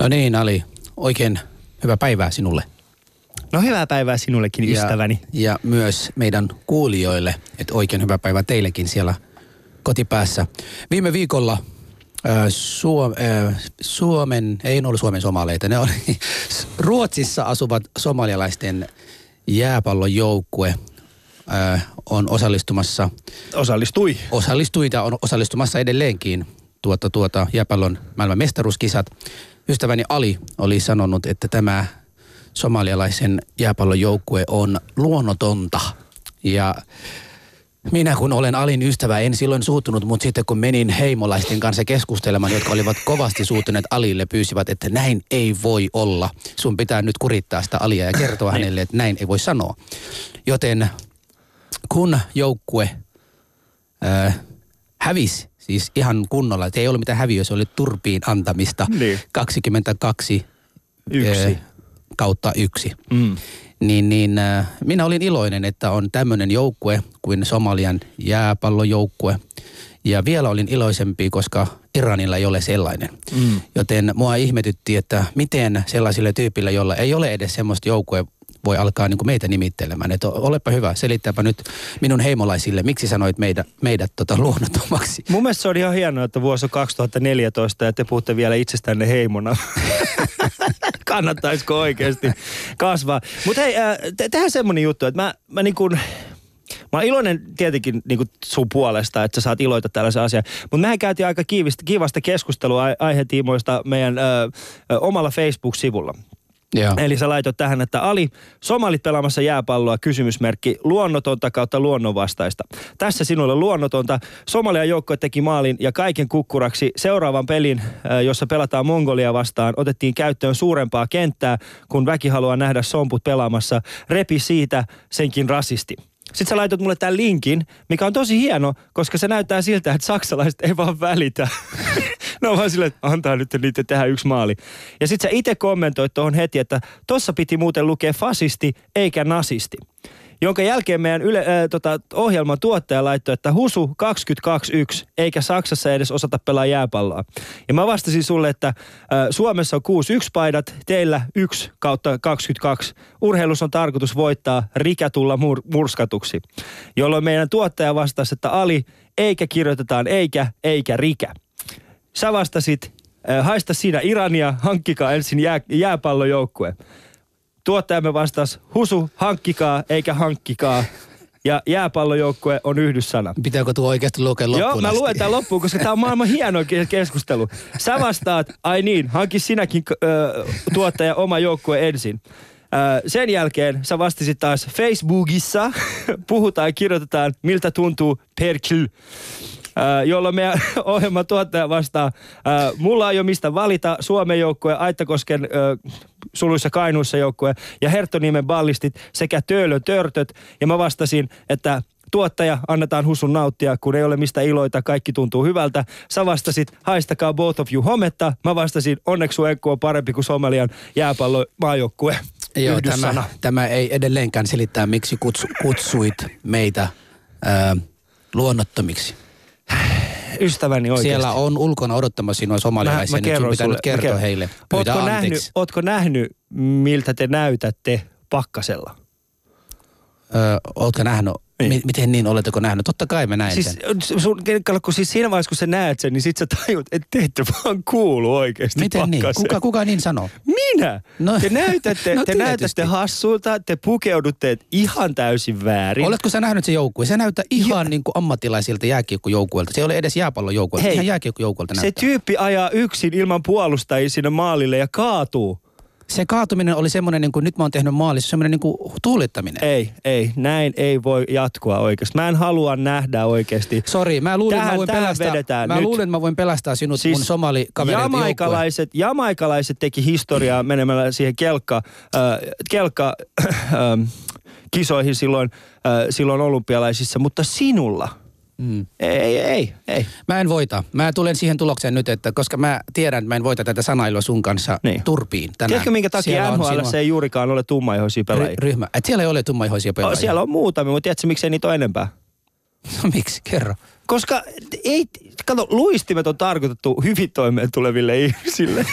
No niin, Ali. Oikein hyvää päivää sinulle. No hyvää päivää sinullekin, ja, ystäväni. Ja myös meidän kuulijoille, että oikein hyvää päivää teillekin siellä kotipäässä. Viime viikolla äh, Suom, äh, Suomen, ei ne ollut Suomen somaleita, ne oli Ruotsissa asuvat somalialaisten jääpallojoukkue äh, on osallistumassa. Osallistui. Osallistui ja on osallistumassa edelleenkin tuota, tuota jääpallon maailman mestaruuskisat. Ystäväni Ali oli sanonut, että tämä somalialaisen jääpallojoukkue on luonnotonta. Ja minä kun olen Alin ystävä, en silloin suuttunut, mutta sitten kun menin heimolaisten kanssa keskustelemaan, jotka olivat kovasti suuttuneet Alille, pyysivät, että näin ei voi olla. Sun pitää nyt kurittaa sitä Alia ja kertoa Niin. hänelle, että näin ei voi sanoa. Joten kun joukkue äh, hävisi, siis ihan kunnolla, että ei ollut mitään häviöä, se oli turpiin antamista. Niin. 22 Yksi. äh, kautta yksi. Mm. Niin, niin äh, minä olin iloinen, että on tämmöinen joukkue kuin Somalian jääpallojoukkue. Ja vielä olin iloisempi, koska Iranilla ei ole sellainen. Mm. Joten mua ihmetytti, että miten sellaisille tyypillä, jolla ei ole edes semmoista joukkue, voi alkaa niin kuin meitä nimittelemään. Että olepa hyvä, selittääpä nyt minun heimolaisille, miksi sanoit meidät, meidät tota luonnottomaksi. Mun mielestä se on ihan hienoa, että vuosi on 2014 ja te puhutte vielä itsestänne heimona. Kannattaisiko oikeasti kasvaa? Mutta hei, äh, te- tehdään semmonen juttu, että mä, mä niin kuin, Mä oon iloinen tietenkin niin sun puolesta, että sä saat iloita tällaisen asian. Mutta mehän käytiin aika kiivistä, kiivasta keskustelua ai- aihetiimoista meidän ö, ö, omalla Facebook-sivulla. Joo. Eli sä laitoit tähän, että Ali, somalit pelaamassa jääpalloa, kysymysmerkki, luonnotonta kautta luonnonvastaista. Tässä sinulle luonnotonta. Somalian joukkue teki maalin ja kaiken kukkuraksi seuraavan pelin, jossa pelataan Mongolia vastaan, otettiin käyttöön suurempaa kenttää, kun väki haluaa nähdä somput pelaamassa. Repi siitä senkin rasisti. Sitten sä laitoit mulle tämän linkin, mikä on tosi hieno, koska se näyttää siltä, että saksalaiset ei vaan välitä. no vaan silleen, että antaa nyt niitä tehdä yksi maali. Ja sitten sä itse kommentoit tuohon heti, että tossa piti muuten lukea fasisti eikä nasisti. Jonka jälkeen meidän yle, äh, tota, ohjelman tuottaja laittoi, että Husu 22.1, eikä Saksassa edes osata pelaa jääpalloa. Ja mä vastasin sulle, että äh, Suomessa on 6 paidat, teillä 1 kautta 22. Urheilussa on tarkoitus voittaa rikä tulla mur- murskatuksi. Jolloin meidän tuottaja vastasi, että Ali, eikä kirjoitetaan eikä, eikä rikä. Sä vastasit, haista siinä Irania, hankkikaa ensin jää, jääpallojoukkue. Tuottajamme vastasi, husu, hankkikaa eikä hankkikaa. Ja jääpallojoukkue on yhdyssana. Pitääkö tuo oikeasti lukea loppuun Joo, mä luen tämän loppuun, koska tämä on maailman hieno ke- keskustelu. Sä vastaat, ai niin, hanki sinäkin ö, tuottaja oma joukkue ensin. Ö, sen jälkeen sä vastasit taas Facebookissa, puhutaan ja kirjoitetaan, miltä tuntuu perkl. Ö, jolloin meidän ohjelman tuottaja vastaa, ö, mulla ei ole mistä valita, Suomen joukkue, Aittakosken ö, suluissa Kainuussa joukkue ja Herttoniemen ballistit sekä Töölön törtöt. Ja mä vastasin, että tuottaja, annetaan husun nauttia, kun ei ole mistä iloita, kaikki tuntuu hyvältä. Sä vastasit, haistakaa both of you hometta. Mä vastasin, onneksi sun enkku on parempi kuin Somalian jääpallo maajoukkue. Joo, Yhdyssana. tämä, tämä ei edelleenkään selittää, miksi kutsu, kutsuit meitä ää, luonnottomiksi. Ystäväni oikeasti. Siellä on ulkona odottamassa sinua somalialaisia, nyt sun pitää nyt kertoa kerron. heille. Pyytää Ootko nähnyt, anteeksi. ootko nähnyt, miltä te näytätte pakkasella? Ö, ootko nähnyt? Niin. Mi- miten niin, oletteko nähnyt? Totta kai mä näin Siis, sen. sun, kun siis siinä vaiheessa, kun sä näet sen, niin sit sä tajut, että te ette vaan kuulu oikeasti Miten niin? pakkaseen. Kuka, kuka niin sanoo? Minä? No- te näytätte, no te näytätte hassulta, te pukeudutte ihan täysin väärin. Oletko sä nähnyt se joukkue? Se näyttää ihan niin kuin ammattilaisilta jääkiekkojoukkueelta. Se ei ole edes jääpallojoukkueelta. Hei, Ihan jääkiekkojoukkueelta Se näyttää. tyyppi ajaa yksin ilman puolustajia sinne maalille ja kaatuu. Se kaatuminen oli semmoinen, niin kuin nyt mä oon tehnyt maalissa, semmoinen niin kuin tuulittaminen. Ei, ei, näin ei voi jatkua oikeasti. Mä en halua nähdä oikeasti. Sori, mä luulin, että Tähän- mä voin pelastaa, mä nyt. luulen, että mä voin pelastaa sinut siis mun somalikavereilta joukkueen. jamaikalaiset, jamaikalaiset teki historiaa menemällä siihen kelkka, äh, kelkka äh, kisoihin silloin, äh, silloin olympialaisissa, mutta sinulla Mm. ei, ei, ei. Mä en voita. Mä tulen siihen tulokseen nyt, että koska mä tiedän, että mä en voita tätä sanailua sun kanssa Niin. turpiin tänään. Tiedätkö minkä takia Siellä on NHL sinua- ei juurikaan ole tummaihoisia pelaajia? ry- ryhmä. Et siellä ei ole tummaihoisia pelaajia. Oh, siellä on muutamia, mutta tiedätkö miksei niitä ole enempää? No miksi? Kerro. Koska ei, kato, luistimet on tarkoitettu hyvin toimeen tuleville ihmisille.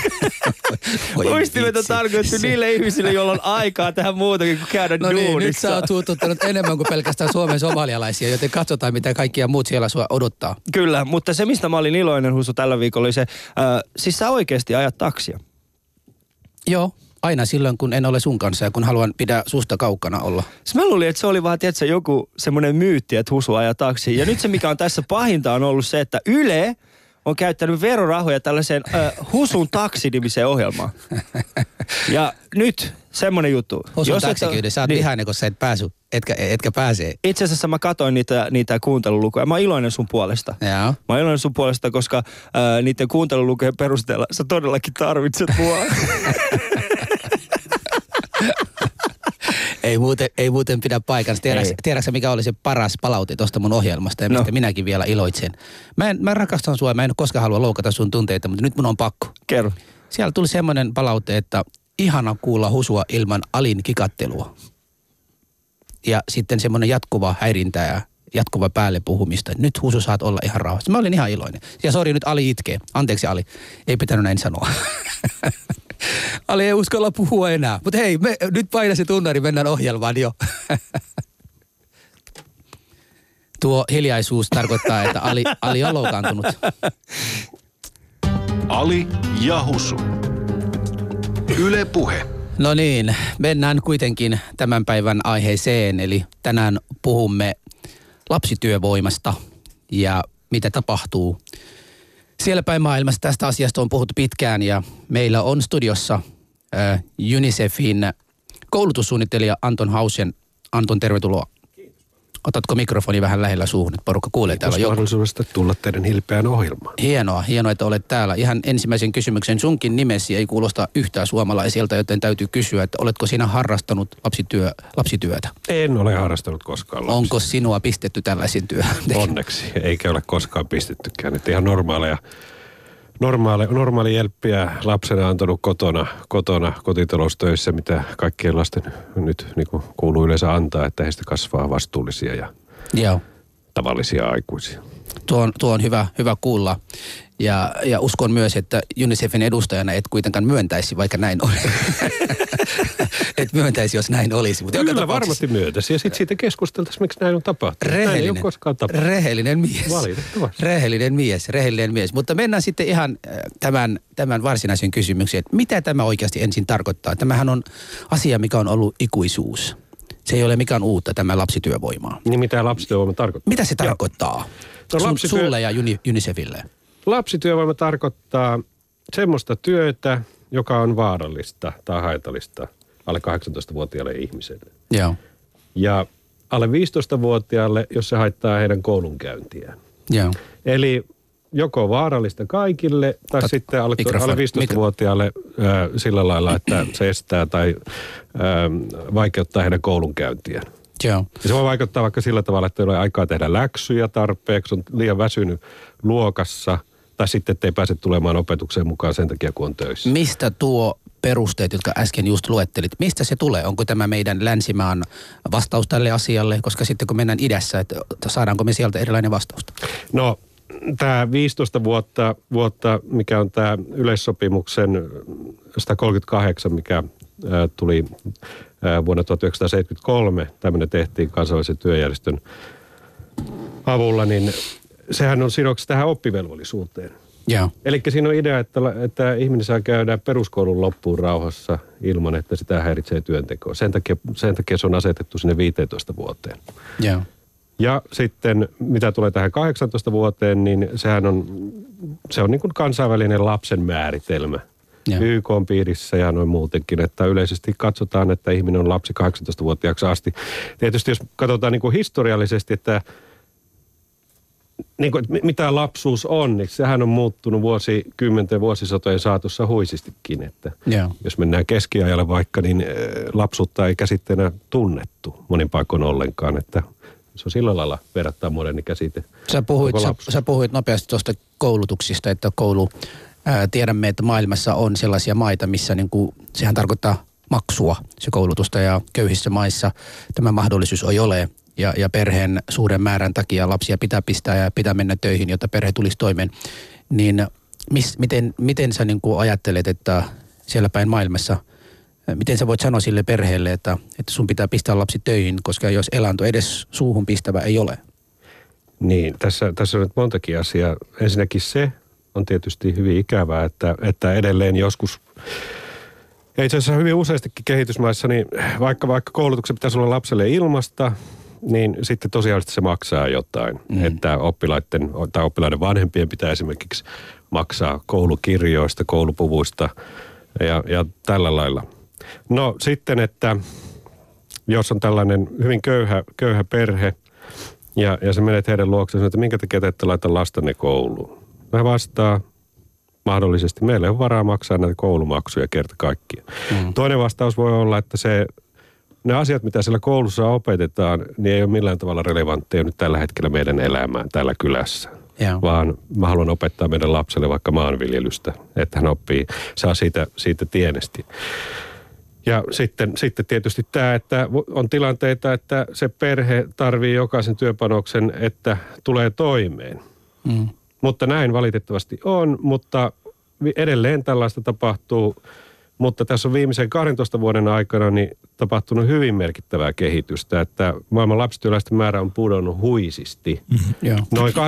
luistimet on tarkoitettu niille ihmisille, joilla on aikaa tehdä muutakin kuin käydä No duunissa. niin, nyt sä oot suututtanut enemmän kuin pelkästään Suomen somalialaisia, joten katsotaan, mitä kaikkia muut siellä sua odottaa. Kyllä, mutta se mistä mä olin iloinen Husu tällä viikolla oli se, äh, siis sä oikeasti ajat taksia. Joo, aina silloin, kun en ole sun kanssa ja kun haluan pidä susta kaukana olla. Siis mä luulin, että se oli vaan, tiedätkö, joku semmoinen myytti, että Husu ajaa taksiin. Ja nyt se, mikä on tässä pahinta, on ollut se, että Yle on käyttänyt verorahoja tällaiseen äh, Husun taksi-nimiseen ohjelmaan. Ja nyt semmoinen juttu. Osun Jos taksikyyden, sä oot niin. vihainen, kun sä et pääsy, etkä, etkä pääse. Itse asiassa mä katsoin niitä, niitä kuuntelulukuja. Mä oon iloinen sun puolesta. Joo. Mä oon iloinen sun puolesta, koska ää, niiden kuuntelulukujen perusteella sä todellakin tarvitset mua. Ei muuten, ei muuten pidä paikansa. Tiedätkö, tiedätkö mikä oli se paras palaute tuosta mun ohjelmasta ja mistä No. minäkin vielä iloitsen? Mä, en, mä rakastan sua, mä en koskaan halua loukata sun tunteita, mutta nyt mun on pakko. Kerro. Siellä tuli semmoinen palaute, että ihana kuulla husua ilman alin kikattelua. Ja sitten semmoinen jatkuva häirintä ja jatkuva päälle puhumista. Nyt Husu saat olla ihan rauhassa. Mä olin ihan iloinen. Ja sori, nyt Ali itkee. Anteeksi Ali, ei pitänyt näin sanoa. Ali ei uskalla puhua enää. Mutta hei, me, nyt paina se tunnari, mennään ohjelmaan jo. Tuo hiljaisuus tarkoittaa, että Ali, Ali on loukkaantunut. Ali ja Husu. Yle Puhe. No niin, mennään kuitenkin tämän päivän aiheeseen, eli tänään puhumme lapsityövoimasta ja mitä tapahtuu. Siellä päin maailmassa tästä asiasta on puhuttu pitkään ja meillä on studiossa äh, UNICEFin koulutussuunnittelija Anton Hausen. Anton, tervetuloa. Otatko mikrofoni vähän lähellä suuhun, että porukka kuulee täällä Kiitos jo. mahdollisuudesta tulla teidän hilpeään ohjelmaan. Hienoa, hienoa, että olet täällä. Ihan ensimmäisen kysymyksen. Sunkin nimesi ei kuulosta yhtään suomalaisilta, joten täytyy kysyä, että oletko sinä harrastanut lapsityö, lapsityötä? En ole harrastanut koskaan lapsia. Onko sinua pistetty tällaisiin työhön? Onneksi, eikä ole koskaan pistettykään. Että ihan normaaleja, normaali, normaali jelppiä lapsena antanut kotona, kotona kotitaloustöissä, mitä kaikkien lasten nyt niin kuin kuuluu yleensä antaa, että heistä kasvaa vastuullisia ja Joo, tavallisia aikuisia. tuo on, tuo on hyvä, hyvä kuulla. Ja, ja uskon myös, että UNICEFin edustajana et kuitenkaan myöntäisi, vaikka näin oli. et myöntäisi, jos näin olisi. Mutta Kyllä tapauksessa varmasti myötäisi. Ja sitten siitä keskusteltaisiin, miksi näin on tapahtunut. Näin ei ole Rehellinen, koskaan tapahtunut. rehellinen mies. Valitettavasti. Rehellinen mies, rehellinen mies. Mutta mennään sitten ihan äh, tämän, tämän varsinaisen kysymykseen. että Mitä tämä oikeasti ensin tarkoittaa? Tämähän on asia, mikä on ollut ikuisuus. Se ei ole mikään uutta, tämä lapsityövoimaa. Niin mitä lapsityövoima tarkoittaa? Mitä se tarkoittaa? No lapsityö- Sulle ja Uni, Unicefille. Lapsityövoima tarkoittaa semmoista työtä, joka on vaarallista tai haitallista alle 18-vuotiaalle ihmiselle. Joo. Ja alle 15-vuotiaalle, jos se haittaa heidän koulunkäyntiään. Joo. Eli joko vaarallista kaikille tai Ota sitten alle, mikrofoni. alle 15-vuotiaalle ää, sillä lailla, että se estää tai ää, vaikeuttaa heidän koulunkäyntiään. Joo. Ja se voi vaikuttaa vaikka sillä tavalla, että ei ole aikaa tehdä läksyjä tarpeeksi, on liian väsynyt luokassa tai sitten ettei pääse tulemaan opetukseen mukaan sen takia, kun on töissä. Mistä tuo perusteet, jotka äsken just luettelit, mistä se tulee? Onko tämä meidän länsimaan vastaus tälle asialle? Koska sitten kun mennään idässä, että saadaanko me sieltä erilainen vastaus? No, tämä 15 vuotta, vuotta, mikä on tämä yleissopimuksen 138, mikä tuli vuonna 1973, tämmöinen tehtiin kansallisen työjärjestön avulla, niin sehän on sidoksissa tähän oppivelvollisuuteen. Joo. Eli siinä on idea, että, että ihminen saa käydä peruskoulun loppuun rauhassa ilman, että sitä häiritsee työntekoa. Sen takia, sen takia se on asetettu sinne 15 vuoteen. Joo. Ja sitten mitä tulee tähän 18 vuoteen, niin sehän on, se on niin kuin kansainvälinen lapsen määritelmä. Joo. YK on piirissä ja noin muutenkin, että yleisesti katsotaan, että ihminen on lapsi 18-vuotiaaksi asti. Tietysti jos katsotaan niin kuin historiallisesti, että niin kuin, mitä lapsuus on, niin sehän on muuttunut vuosikymmenten vuosisatojen saatossa huisistikin. Että jos mennään keskiajalle vaikka, niin eh, lapsuutta ei käsitteenä tunnettu monin paikoin ollenkaan. Että se on sillä lailla verrattain moderni käsite. Sä puhuit, sä, sä puhuit nopeasti tuosta koulutuksista, että koulu, ää, tiedämme, että maailmassa on sellaisia maita, missä niin kuin, sehän tarkoittaa maksua, se koulutusta, ja köyhissä maissa tämä mahdollisuus ei ole. ja, ja perheen suuren määrän takia lapsia pitää pistää ja pitää mennä töihin, jotta perhe tulisi toimeen. Niin mis, miten, miten sä niin kuin ajattelet, että siellä päin maailmassa, miten sä voit sanoa sille perheelle, että, että sun pitää pistää lapsi töihin, koska jos elanto edes suuhun pistävä ei ole? Niin, tässä, tässä on nyt montakin asiaa. Ensinnäkin se on tietysti hyvin ikävää, että, että edelleen joskus ja itse asiassa hyvin useastikin kehitysmaissa, niin vaikka, vaikka koulutuksen pitäisi olla lapselle ilmasta, niin sitten tosiaan se maksaa jotain. Mm. Että oppilaiden tai oppilaiden vanhempien pitää esimerkiksi maksaa koulukirjoista, koulupuvuista ja, ja tällä lailla. No sitten, että jos on tällainen hyvin köyhä, köyhä perhe ja, ja sä menet heidän luokseen, että minkä takia te ette laita lastanne kouluun? Mä vastaan, mahdollisesti meillä on varaa maksaa näitä koulumaksuja kerta kaikkia. Mm. Toinen vastaus voi olla, että se, ne asiat, mitä siellä koulussa opetetaan, niin ei ole millään tavalla relevantteja nyt tällä hetkellä meidän elämään täällä kylässä. Yeah. Vaan mä haluan opettaa meidän lapselle vaikka maanviljelystä, että hän oppii, saa siitä, siitä tienesti. Ja sitten, sitten tietysti tämä, että on tilanteita, että se perhe tarvii jokaisen työpanoksen, että tulee toimeen. Mm. Mutta näin valitettavasti on, mutta edelleen tällaista tapahtuu. Mutta tässä on viimeisen 12 vuoden aikana niin tapahtunut hyvin merkittävää kehitystä, että maailman lapsityöläisten määrä on pudonnut huisisti. Mm-hmm, Noin 2,5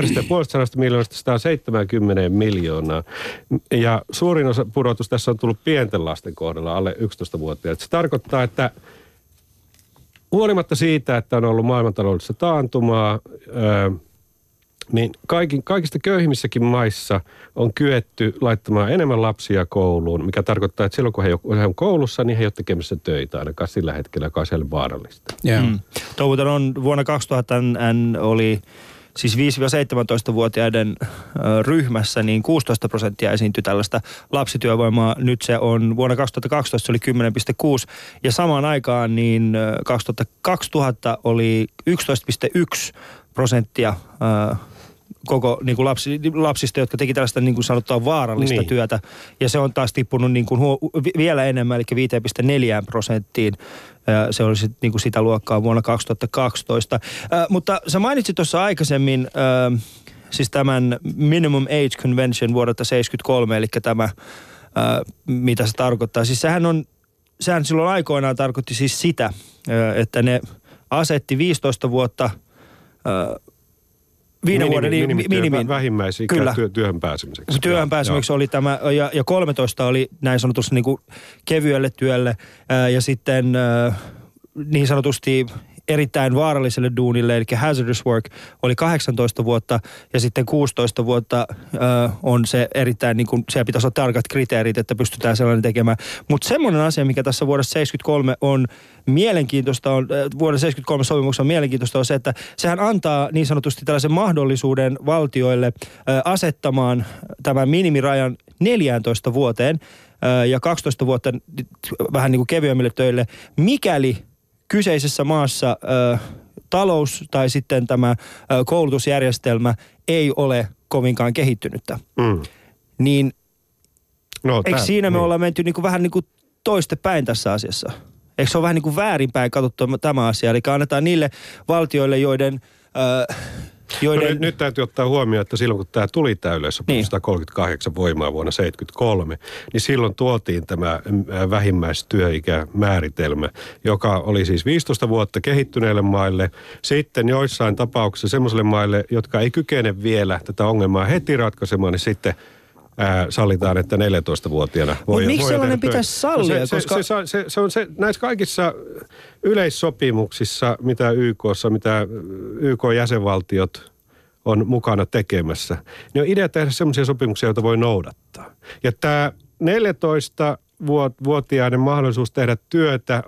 miljoonasta 170 miljoonaa. Ja suurin osa pudotus tässä on tullut pienten lasten kohdalla, alle 11-vuotiaat. Se tarkoittaa, että huolimatta siitä, että on ollut maailmantaloudessa taantumaa, niin kaikin, kaikista köyhimmissäkin maissa on kyetty laittamaan enemmän lapsia kouluun, mikä tarkoittaa, että silloin kun he, he on koulussa, niin he eivät tekemässä töitä ainakaan sillä hetkellä, joka on siellä vaarallista. Yeah. Mm. on vuonna 2000 hän oli siis 5-17-vuotiaiden ryhmässä, niin 16 prosenttia esiintyi tällaista lapsityövoimaa. Nyt se on, vuonna 2012 se oli 10,6 ja samaan aikaan niin 2000 oli 11,1 prosenttia koko niin kuin lapsi, lapsista, jotka teki tällaista niin kuin sanottua vaarallista niin. työtä. Ja se on taas tippunut niin kuin huo, vielä enemmän, eli 5,4 prosenttiin. Se oli sit, niin kuin sitä luokkaa vuonna 2012. Äh, mutta sä mainitsit tuossa aikaisemmin äh, siis tämän Minimum Age Convention vuodelta 73, eli tämä, äh, mitä se tarkoittaa. Siis sehän on, sehän silloin aikoinaan tarkoitti siis sitä, että ne asetti 15 vuotta viiden minimi, vuoden minimi, minimi, vähimmäisikä kyllä. Työ, työhön pääsemiseksi. Työhön pääsemiseksi oli tämä, ja, ja 13 oli näin sanotusti niin kuin kevyelle työlle, ää, ja sitten ää, niin sanotusti erittäin vaaralliselle duunille, eli hazardous work, oli 18 vuotta ja sitten 16 vuotta ö, on se erittäin, niin kuin, siellä pitäisi olla tarkat kriteerit, että pystytään sellainen tekemään. Mutta semmoinen asia, mikä tässä vuodessa 73 on mielenkiintoista, on, vuoden 73 sopimuksessa on mielenkiintoista on se, että sehän antaa niin sanotusti tällaisen mahdollisuuden valtioille ö, asettamaan tämän minimirajan 14 vuoteen ja 12 vuotta vähän niin kuin kevyemmille töille, mikäli kyseisessä maassa ö, talous tai sitten tämä ö, koulutusjärjestelmä ei ole kovinkaan kehittynyttä. Mm. Niin no, eikö siinä me niin. ollaan menty niinku vähän niinku toistepäin tässä asiassa? Eikö se ole vähän niin kuin väärinpäin katsottu tämä asia? Eli annetaan niille valtioille, joiden... Ö, Joiden... No, nyt, nyt täytyy ottaa huomioon, että silloin kun tämä tuli tämä yleissopimus niin. 138 voimaa vuonna 1973, niin silloin tuotiin tämä vähimmäistyöikämääritelmä, joka oli siis 15 vuotta kehittyneille maille, sitten joissain tapauksissa semmoisille maille, jotka ei kykene vielä tätä ongelmaa heti ratkaisemaan, niin sitten ää, sallitaan, että 14-vuotiaana voi, miksi voi sellainen pitäisi sallia? No se, koska... se, se, se, se, on se, näissä kaikissa yleissopimuksissa, mitä YKssa, mitä YK-jäsenvaltiot on mukana tekemässä, niin on idea tehdä sellaisia sopimuksia, joita voi noudattaa. Ja tämä 14-vuotiaiden mahdollisuus tehdä työtä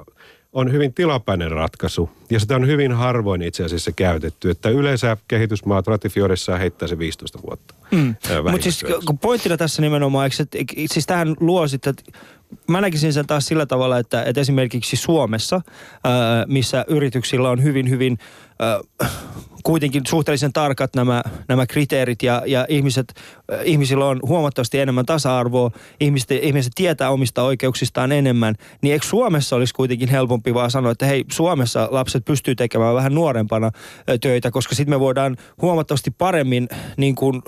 on hyvin tilapäinen ratkaisu. Ja sitä on hyvin harvoin itse asiassa käytetty. Että yleensä kehitysmaat ratifioidessaan heittää se 15 vuotta. Mm. Mutta siis pointtina tässä nimenomaan, eikö, että, siis tähän luo sitten, että mä näkisin sen taas sillä tavalla, että, että esimerkiksi Suomessa, missä yrityksillä on hyvin, hyvin kuitenkin suhteellisen tarkat nämä, nämä kriteerit ja, ja ihmiset, ihmisillä on huomattavasti enemmän tasa-arvoa, ihmiset, ihmiset tietää omista oikeuksistaan enemmän, niin eikö Suomessa olisi kuitenkin helpompi vaan sanoa, että hei Suomessa lapset pystyy tekemään vähän nuorempana töitä, koska sitten me voidaan huomattavasti paremmin niin kuin,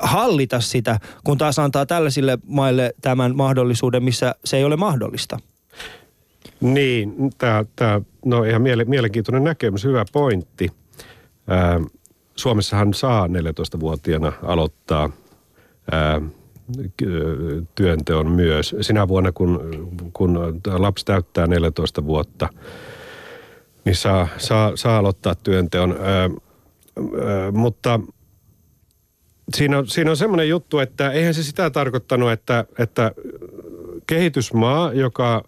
hallita sitä, kun taas antaa tällaisille maille tämän mahdollisuuden, missä se ei ole mahdollista. Niin, tämä, tämä no ihan mielenkiintoinen näkemys, hyvä pointti. Ää, Suomessahan saa 14-vuotiaana aloittaa ää, työnteon myös. Sinä vuonna, kun, kun lapsi täyttää 14 vuotta, niin saa, saa, saa aloittaa työnteon. Ää, ää, mutta siinä on, siinä on semmoinen juttu, että eihän se sitä tarkoittanut, että, että kehitysmaa, joka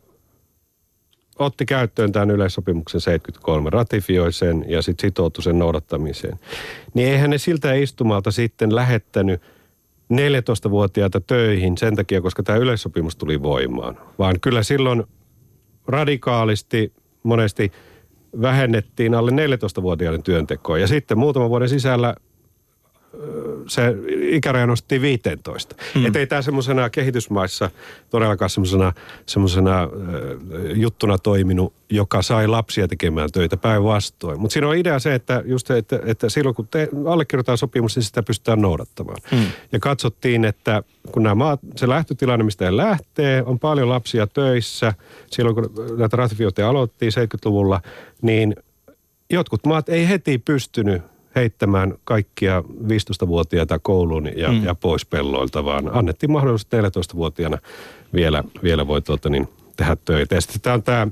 otti käyttöön tämän yleissopimuksen 73, ratifioi sen ja sitten sitoutui sen noudattamiseen. Niin eihän ne siltä istumalta sitten lähettänyt 14-vuotiaita töihin sen takia, koska tämä yleissopimus tuli voimaan. Vaan kyllä silloin radikaalisti monesti vähennettiin alle 14-vuotiaiden työntekoa. Ja sitten muutaman vuoden sisällä se ikäraja nostettiin 15. Mm. Että ei tämä semmoisena kehitysmaissa todellakaan semmoisena, semmoisena äh, juttuna toiminut, joka sai lapsia tekemään töitä päinvastoin. Mutta siinä on idea se, että just että, että silloin kun te allekirjoitetaan sopimus, niin sitä pystytään noudattamaan. Mm. Ja katsottiin, että kun nämä maat, se lähtötilanne, mistä he lähtee, on paljon lapsia töissä. Silloin kun näitä ratifioita aloittiin 70-luvulla, niin jotkut maat ei heti pystynyt heittämään kaikkia 15-vuotiaita kouluun ja, mm. ja pois pelloilta, vaan annettiin mahdollisuus 14-vuotiaana vielä, vielä voi tuota, niin, tehdä töitä. Ja sitten tämä on tämä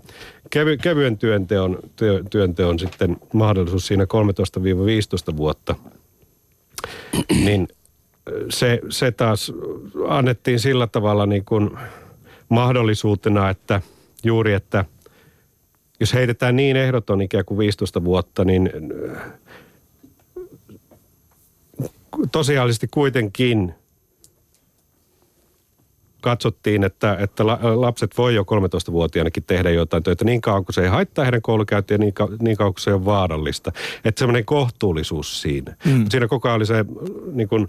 kevy, kevyen työnteon, työ, työnteon sitten mahdollisuus siinä 13-15 vuotta, niin se, se taas annettiin sillä tavalla niin kuin mahdollisuutena, että juuri, että jos heitetään niin ehdoton ikään kuin 15 vuotta, niin tosiaalisesti kuitenkin katsottiin, että, että lapset voi jo 13-vuotiaanakin tehdä jotain töitä niin kauan kuin se ei haittaa heidän koulukäyntiä niin, kauan, niin kauan kuin se on vaarallista. Että semmoinen kohtuullisuus siinä. Mm. Siinä koko ajan oli se niin kuin,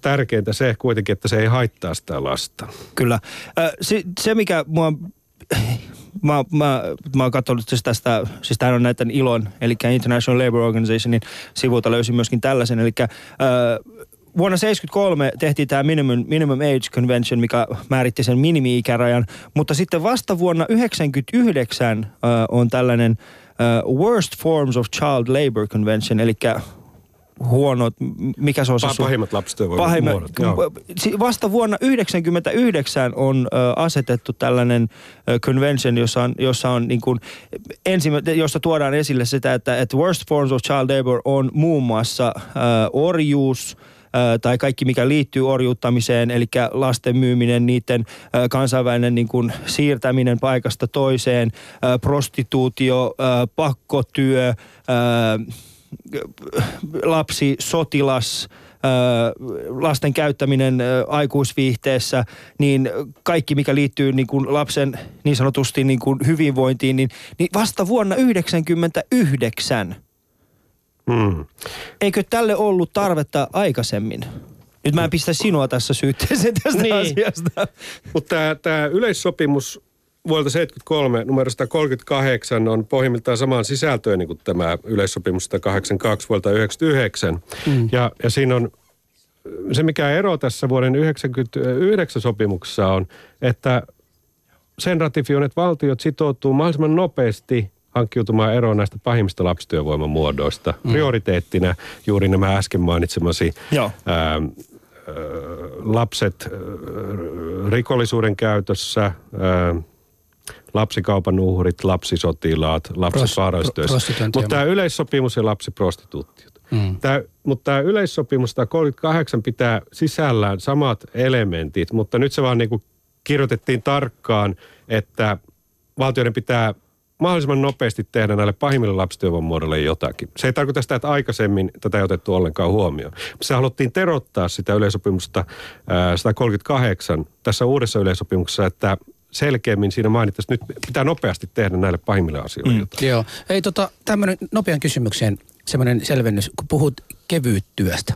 tärkeintä se kuitenkin, että se ei haittaa sitä lasta. Kyllä. Se, se mikä mua mä, mä, mä oon katsonut siis tästä, siis tämä on näiden ILON, eli International Labour Organizationin sivulta löysin myöskin tällaisen, eli äh, vuonna 1973 tehtiin tämä minimum, minimum Age Convention, mikä määritti sen minimi-ikärajan, mutta sitten vasta vuonna 1999 äh, on tällainen äh, Worst Forms of Child Labor Convention, eli huonot, mikä se on se Pahimmat lapsityövoimat muodot. Vasta vuonna 1999 on ö, asetettu tällainen ö, convention, jossa on, jossa on niin kuin, ensimmä, jossa tuodaan esille sitä, että, että worst forms of child labor on muun muassa ö, orjuus, tai kaikki, mikä liittyy orjuuttamiseen, eli lasten myyminen, niiden kansainvälinen niin kuin siirtäminen paikasta toiseen, prostituutio, pakkotyö, lapsi, sotilas, lasten käyttäminen aikuisviihteessä, niin kaikki mikä liittyy niin kuin lapsen niin sanotusti niin kuin hyvinvointiin, niin, niin vasta vuonna 1999. Hmm. Eikö tälle ollut tarvetta aikaisemmin? Nyt mä en pistä sinua tässä syytteeseen tästä niin. asiasta. Mutta tämä yleissopimus vuodelta 73 numero 138 on pohjimmiltaan samaan sisältöön niin kuin tämä yleissopimus 182 vuodelta 99. Mm. Ja, ja siinä on se, mikä ero tässä vuoden 1999 sopimuksessa on, että sen ratifioineet valtiot sitoutuu mahdollisimman nopeasti hankkiutumaan eroon näistä pahimmista lapsityövoiman muodoista. Mm. Prioriteettina juuri nämä äsken mainitsemasi Joo. Ää, lapset rikollisuuden käytössä, ää, lapsikaupan uhrit, lapsisotilaat, lapset vaarallistöissä. Mutta tämä yleissopimus ja lapsiprostituutiot. Mm. Tää, mutta tämä yleissopimus 38 pitää sisällään samat elementit, mutta nyt se vaan niin kuin kirjoitettiin tarkkaan, että valtioiden pitää mahdollisimman nopeasti tehdä näille pahimmille lapsityövoiman muodolle jotakin. Se ei tarkoita sitä, että aikaisemmin tätä ei otettu ollenkaan huomioon. Se haluttiin terottaa sitä yleisopimusta ää, 138 tässä uudessa yleisopimuksessa, että selkeämmin siinä mainittaisiin, että nyt pitää nopeasti tehdä näille pahimmille asioille mm. jotain. Joo. Ei tota, tämmöinen nopean kysymykseen semmoinen selvennys, kun puhut kevyyttyöstä.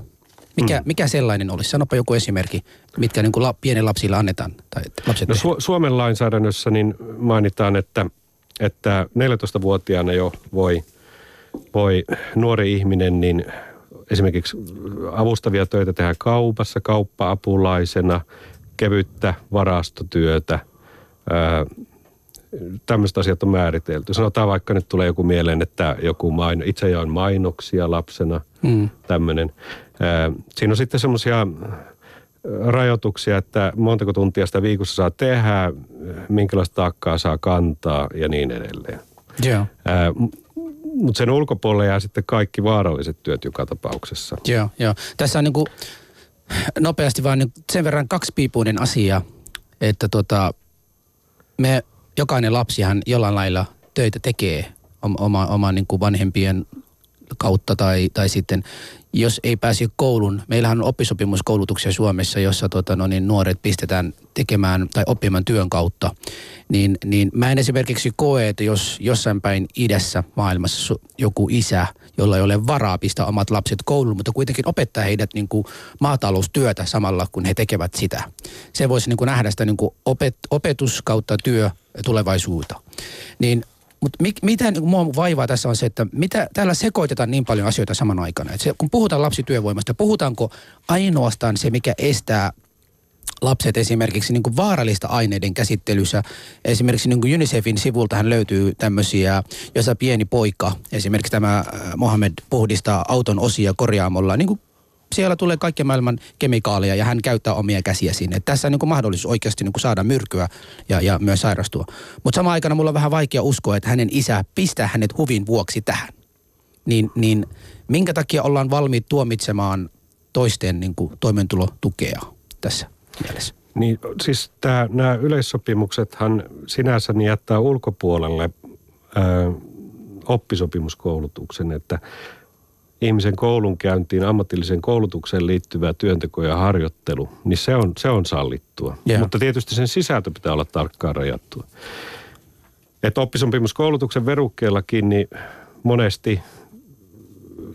Mikä, mm. mikä sellainen olisi? Sanopa joku esimerkki, mitkä niin kuin la, pienen lapsille annetaan. Tai lapset no, Su- Suomen lainsäädännössä niin mainitaan, että, että 14-vuotiaana jo voi, voi nuori ihminen niin esimerkiksi avustavia töitä tehdä kaupassa, kauppa-apulaisena, kevyttä varastotyötä, ää, tämmöiset asiat on määritelty. Sanotaan vaikka nyt tulee joku mieleen, että joku maino, itse ajoin mainoksia lapsena, mm. tämmöinen. Siinä on sitten semmoisia rajoituksia, että montako tuntia sitä viikossa saa tehdä, minkälaista taakkaa saa kantaa ja niin edelleen. Joo. Mutta sen ulkopuolelle jää sitten kaikki vaaralliset työt joka tapauksessa. Joo, joo. Tässä on niinku nopeasti vaan niin sen verran kaksipiipuinen asia, että tota, me jokainen lapsihan jollain lailla töitä tekee oma, oma niin kuin vanhempien kautta tai, tai sitten jos ei pääse koulun. Meillähän on oppisopimuskoulutuksia Suomessa, jossa tota, no niin, nuoret pistetään tekemään tai oppimaan työn kautta. Niin, niin mä en esimerkiksi koe, että jos jossain päin idässä maailmassa joku isä, jolla ei ole varaa pistää omat lapset kouluun, mutta kuitenkin opettaa heidät niin kuin maataloustyötä samalla, kun he tekevät sitä. Se voisi niin kuin nähdä sitä niin kuin opet, opetus kautta työ tulevaisuutta. Niin mutta mi, mitä niin mua vaivaa tässä on se, että mitä täällä sekoitetaan niin paljon asioita saman aikana. Et se, kun puhutaan lapsityövoimasta, puhutaanko ainoastaan se, mikä estää lapset esimerkiksi niin kuin vaarallista aineiden käsittelyssä. Esimerkiksi niin kuin UNICEFin sivultahan löytyy tämmöisiä, jossa pieni poika, esimerkiksi tämä äh, Mohamed puhdistaa auton osia korjaamolla, niin kuin siellä tulee kaikkien maailman kemikaaleja ja hän käyttää omia käsiä sinne. Tässä on niin kuin mahdollisuus oikeasti niin kuin saada myrkyä ja, ja myös sairastua. Mutta samaan aikana mulla on vähän vaikea uskoa, että hänen isä pistää hänet huvin vuoksi tähän. Niin, niin minkä takia ollaan valmiit tuomitsemaan toisten niin kuin toimeentulotukea tässä mielessä? Niin, siis tää, nämä yleissopimuksethan sinänsä niin jättää ulkopuolelle ö, oppisopimuskoulutuksen, että ihmisen koulunkäyntiin, ammatilliseen koulutukseen liittyvä työnteko ja harjoittelu, niin se on, se on sallittua. Yeah. Mutta tietysti sen sisältö pitää olla tarkkaan rajattua. Että oppisopimuskoulutuksen verukkeellakin niin monesti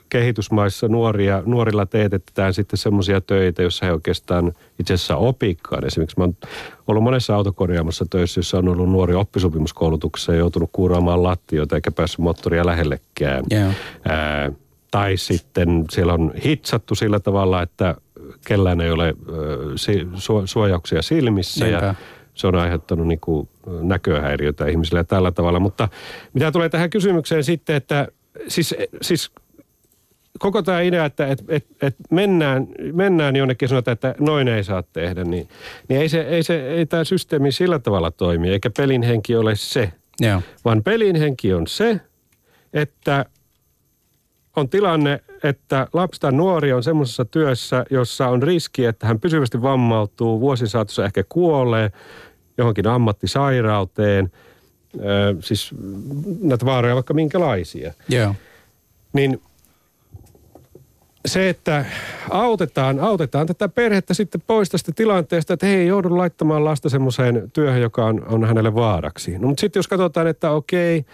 kehitysmaissa nuoria, nuorilla teetetään sitten semmoisia töitä, joissa he oikeastaan itse asiassa opikkaan. Esimerkiksi mä oon ollut monessa autokorjaamassa töissä, jossa on ollut nuori oppisopimuskoulutuksessa ja joutunut kuuraamaan lattioita eikä päässyt moottoria lähellekään. Yeah. Ää, tai sitten siellä on hitsattu sillä tavalla, että kellään ei ole suojauksia silmissä Niinpä. ja se on aiheuttanut niin kuin näköhäiriötä ihmisille tällä tavalla. Mutta mitä tulee tähän kysymykseen sitten, että siis, siis koko tämä idea, että et, et, et mennään, mennään jonnekin ja sanotaan, että noin ei saa tehdä, niin, niin ei, se, ei, se, ei tämä systeemi sillä tavalla toimi, eikä pelin henki ole se. Yeah. Vaan pelin henki on se, että on tilanne, että lapsi tai nuori on semmoisessa työssä, jossa on riski, että hän pysyvästi vammautuu, vuosin saatossa ehkä kuolee johonkin ammattisairauteen, ö, siis näitä vaaroja vaikka minkälaisia. Yeah. Niin se, että autetaan, autetaan tätä perhettä sitten pois tästä tilanteesta, että he ei joudu laittamaan lasta semmoiseen työhön, joka on, on hänelle vaaraksi. No mutta sitten jos katsotaan, että okei,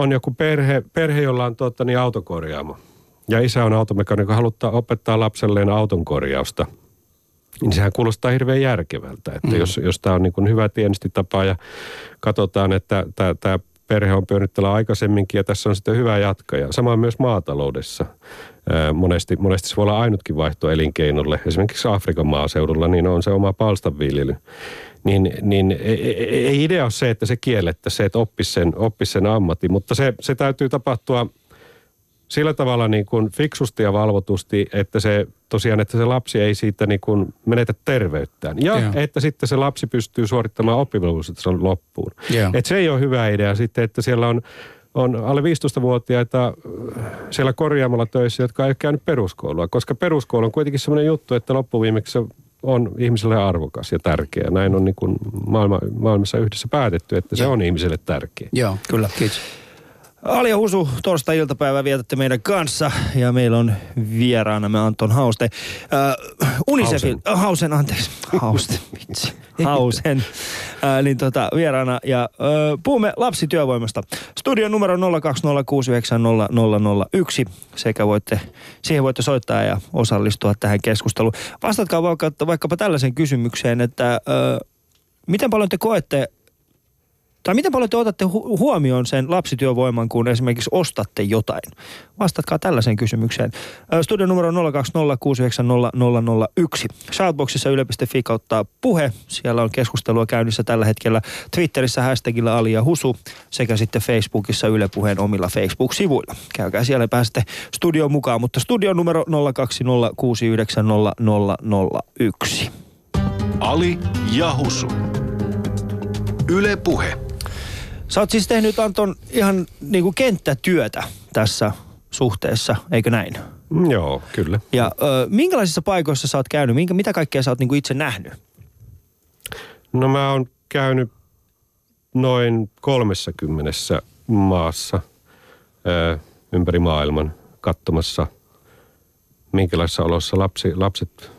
on joku perhe, perhe jolla on tuota, niin autokorjaamo. Ja isä on automekanikko, haluttaa opettaa lapselleen auton korjausta. Niin sehän kuulostaa hirveän järkevältä. Että mm. jos, jos tämä on niin kuin hyvä tienestitapa ja katsotaan, että tämä perhe on pyörinyt aikaisemminkin ja tässä on sitten hyvä jatka. Ja sama myös maataloudessa. monesti, monesti se voi olla ainutkin vaihto elinkeinolle. Esimerkiksi Afrikan maaseudulla niin on se oma palstanviljely niin, niin ei idea ole se, että se kiellettä, se, että oppisi sen, oppisi sen ammatin, mutta se, se täytyy tapahtua sillä tavalla niin kuin fiksusti ja valvotusti, että se tosiaan, että se lapsi ei siitä niin kuin menetä terveyttään. Ja yeah. että sitten se lapsi pystyy suorittamaan oppivelvollisuutensa loppuun. Yeah. Että se ei ole hyvä idea sitten, että siellä on on alle 15-vuotiaita siellä korjaamalla töissä, jotka ei ole käynyt peruskoulua, koska peruskoulu on kuitenkin sellainen juttu, että loppuviimeksi on ihmiselle arvokas ja tärkeä. Näin on niin kuin maailma, maailmassa yhdessä päätetty, että se on ihmiselle tärkeä. Joo, kyllä. Kiitos. Alia Husu, torstai-iltapäivää vietätte meidän kanssa ja meillä on vieraana me Anton Hauste. Uh, Unicefin, Hausen. Hausen, anteeksi. Hauste, vitsi. Hausen. ää, niin tota, vieraana. Ja ö, puhumme lapsityövoimasta. Studion numero 020690001 sekä voitte, siihen voitte soittaa ja osallistua tähän keskusteluun. Vastatkaa vaikka, vaikkapa tällaisen kysymykseen, että ö, miten paljon te koette tai miten paljon te otatte hu- huomioon sen lapsityövoiman, kun esimerkiksi ostatte jotain? Vastatkaa tällaiseen kysymykseen. Ö, Studion numero on 020690001. Shoutboxissa yle.fi kautta puhe. Siellä on keskustelua käynnissä tällä hetkellä Twitterissä hashtagilla Ali ja Husu sekä sitten Facebookissa Yle Puheen omilla Facebook-sivuilla. Käykää siellä ja pääsette studioon mukaan, mutta studion numero 020690001. Ali ja Husu. Yle Puhe. Sä oot siis tehnyt Anton ihan niin kuin kenttätyötä tässä suhteessa, eikö näin? Mm, Joo, kyllä. Ja ö, minkälaisissa paikoissa sä oot käynyt? Minkä, mitä kaikkea sä oot niin kuin itse nähnyt? No mä oon käynyt noin 30 maassa ö, ympäri maailman katsomassa, minkälaisissa oloissa lapsi, lapset,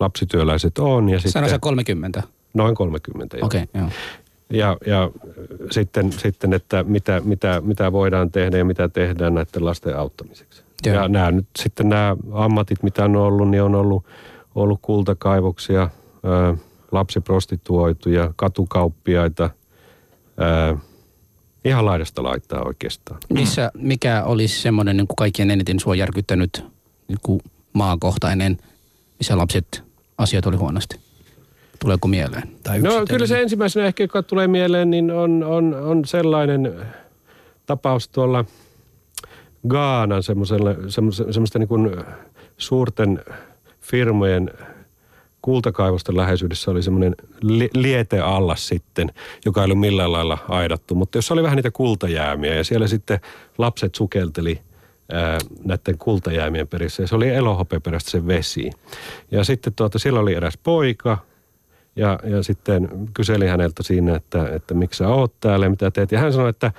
lapsityöläiset on. Ja Sano sitten, se 30. Noin 30, joo. Okei, okay, joo. Ja, ja sitten, sitten, että mitä, mitä, mitä voidaan tehdä ja mitä tehdään näiden lasten auttamiseksi. Joo. Ja nämä nyt sitten nämä ammatit, mitä on ollut, niin on ollut, ollut kultakaivoksia, ää, lapsiprostituoituja, katukauppiaita, ää, ihan laidasta laittaa oikeastaan. Missä, mikä olisi semmoinen niin kuin kaikkien eniten sua järkyttänyt niin kuin maakohtainen, missä lapset asiat oli huonosti? Tuleeko mieleen? Tai No kyllä se ensimmäisenä ehkä, joka tulee mieleen, niin on, on, on sellainen tapaus tuolla Gaanan semmoista, niin kuin suurten firmojen kultakaivosten läheisyydessä oli semmoinen li- lieteallas sitten, joka ei ollut millään lailla aidattu, mutta jossa oli vähän niitä kultajäämiä ja siellä sitten lapset sukelteli ää, näiden kultajäämien perissä ja se oli elohopeaperäistä se vesi. Ja sitten tuota, siellä oli eräs poika, ja, ja sitten kyseli häneltä siinä, että, että miksi sä oot täällä ja mitä teet. Ja hän sanoi, että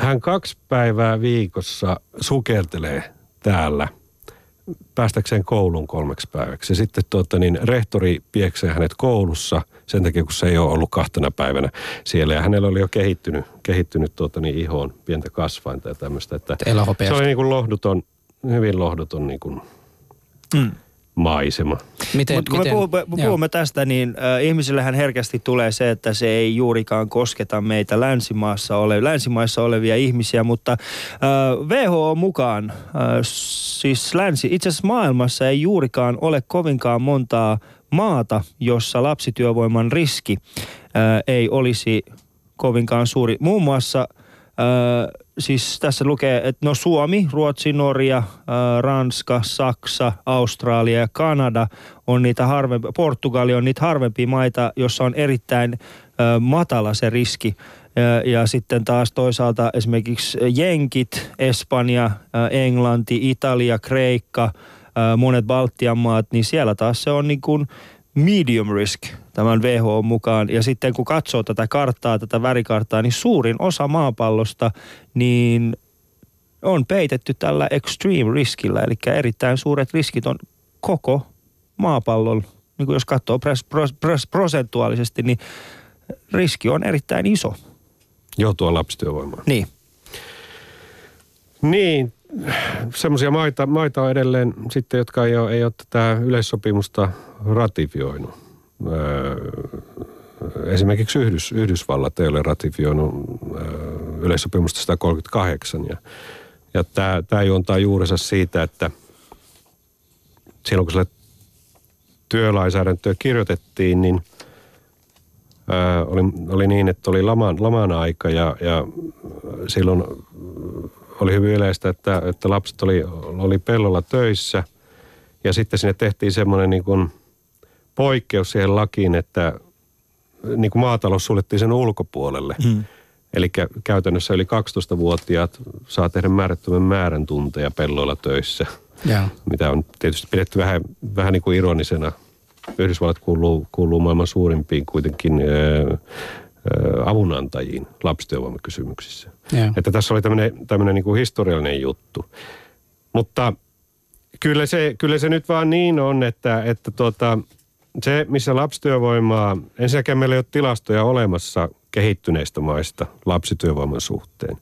hän kaksi päivää viikossa sukeltelee täällä päästäkseen koulun kolmeksi päiväksi. Ja sitten tuota, niin rehtori pieksee hänet koulussa sen takia, kun se ei ole ollut kahtena päivänä siellä. Ja hänellä oli jo kehittynyt, kehittynyt tuota, niin ihoon pientä kasvainta ja tämmöistä. Että se oli niin kuin lohduton, hyvin lohduton niin kuin Mm. Maisema. Miten, Mutta kun me puhumme, me Joo. puhumme tästä, niin äh, ihmisillähän herkästi tulee se, että se ei juurikaan kosketa meitä länsimaassa ole, länsimaissa olevia ihmisiä, mutta äh, WHO mukaan, äh, siis länsi, itse asiassa maailmassa ei juurikaan ole kovinkaan montaa maata, jossa lapsityövoiman riski äh, ei olisi kovinkaan suuri. Muun muassa Öö, siis tässä lukee, että no Suomi, Ruotsi, Norja, öö, Ranska, Saksa, Australia ja Kanada on niitä harvempi, Portugali on niitä harvempia maita, jossa on erittäin öö, matala se riski. Ja, ja sitten taas toisaalta esimerkiksi Jenkit, Espanja, Englanti, Italia, Kreikka, monet Baltian maat, niin siellä taas se on niin kuin medium risk tämän WHO mukaan. Ja sitten kun katsoo tätä karttaa, tätä värikarttaa, niin suurin osa maapallosta niin on peitetty tällä extreme riskillä. Eli erittäin suuret riskit on koko maapallon, niin kuin jos katsoo pres, pros, pres, prosentuaalisesti, niin riski on erittäin iso. Joutua lapsityövoimaan. Niin. Niin, semmoisia maita, maita on edelleen sitten, jotka ei ole, ei ole tätä yleissopimusta ratifioinut. Öö, esimerkiksi Yhdys, Yhdysvallat ei ole ratifioinut öö, yleissopimusta 138. Ja, ja tämä, tämä juontaa juurensa siitä, että silloin kun sille työlainsäädäntöä kirjoitettiin, niin ää, oli, oli niin, että oli laman, laman aika ja, ja silloin oli hyvin yleistä, että, että lapset oli, oli pellolla töissä ja sitten sinne tehtiin semmoinen niin kuin poikkeus siihen lakiin, että niin kuin maatalous suljettiin sen ulkopuolelle. Mm. Eli käytännössä yli 12-vuotiaat saa tehdä määrättömän määrän tunteja pelloilla töissä, Joo. mitä on tietysti pidetty vähän, vähän niin kuin ironisena. Yhdysvallat kuuluu, kuuluu maailman suurimpiin kuitenkin ö, avunantajiin lapsityövoimakysymyksissä. Joo. Että tässä oli tämmöinen, tämmöinen niin kuin historiallinen juttu. Mutta kyllä se, kyllä se nyt vaan niin on, että, että tuota, se, missä lapsityövoimaa, ensinnäkään meillä ei ole tilastoja olemassa kehittyneistä maista lapsityövoiman suhteen.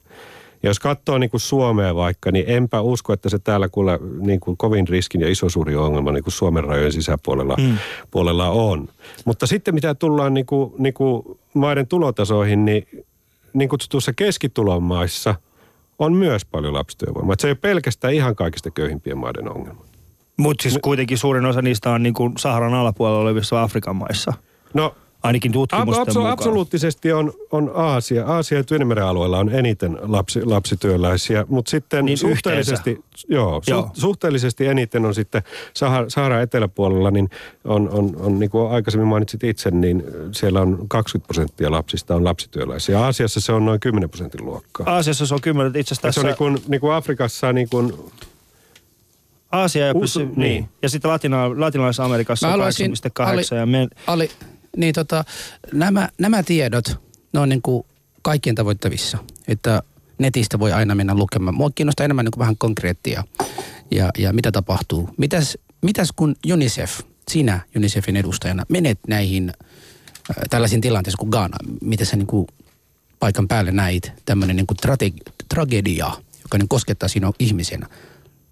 Jos katsoo niin kuin Suomea vaikka, niin enpä usko, että se täällä kuule niin kuin kovin riskin ja iso suuri ongelma niin kuin Suomen rajojen sisäpuolella mm. puolella on. Mutta sitten mitä tullaan niin kuin, niin kuin maiden tulotasoihin, niin niin kutsutuissa keskitulon maissa on myös paljon lapsityövoimaa. Se ei ole pelkästään ihan kaikista köyhimpien maiden ongelma. Mutta siis kuitenkin suurin osa niistä on niin kuin Saharan alapuolella olevissa Afrikan maissa. No Ainakin tutkimusten Ab- mukaan. Absoluuttisesti on, on Aasia. Aasia ja Tyynemeren alueella on eniten lapsi, lapsityöläisiä, mutta sitten Niin suhteellisesti, joo, su, Joo. suhteellisesti eniten on sitten Sahara, Sahara eteläpuolella, niin on, on, on niin kuin aikaisemmin mainitsit itse, niin siellä on 20 prosenttia lapsista on lapsityöläisiä. Aasiassa se on noin 10 prosentin luokkaa. Aasiassa se on kymmenen, itse asiassa Se on tässä niin kuin, niin kuin Afrikassa niin kuin, Aasia ja Us- pysy, niin. niin. Ja sitten Latina, latinalaisessa Amerikassa Mä on haluaisin- 8,8 ja me, Ali, niin tota, nämä, nämä tiedot, ne on niin kuin kaikkien tavoittavissa, että netistä voi aina mennä lukemaan. Mua kiinnostaa enemmän niin kuin vähän konkreettia ja, ja mitä tapahtuu. Mitäs, mitäs kun UNICEF, sinä UNICEFin edustajana, menet näihin äh, tällaisiin tilanteisiin kuin Ghana, miten sä niin kuin paikan päälle näit tämmöinen niin kuin trate- tragedia, joka niin koskettaa sinua ihmisenä.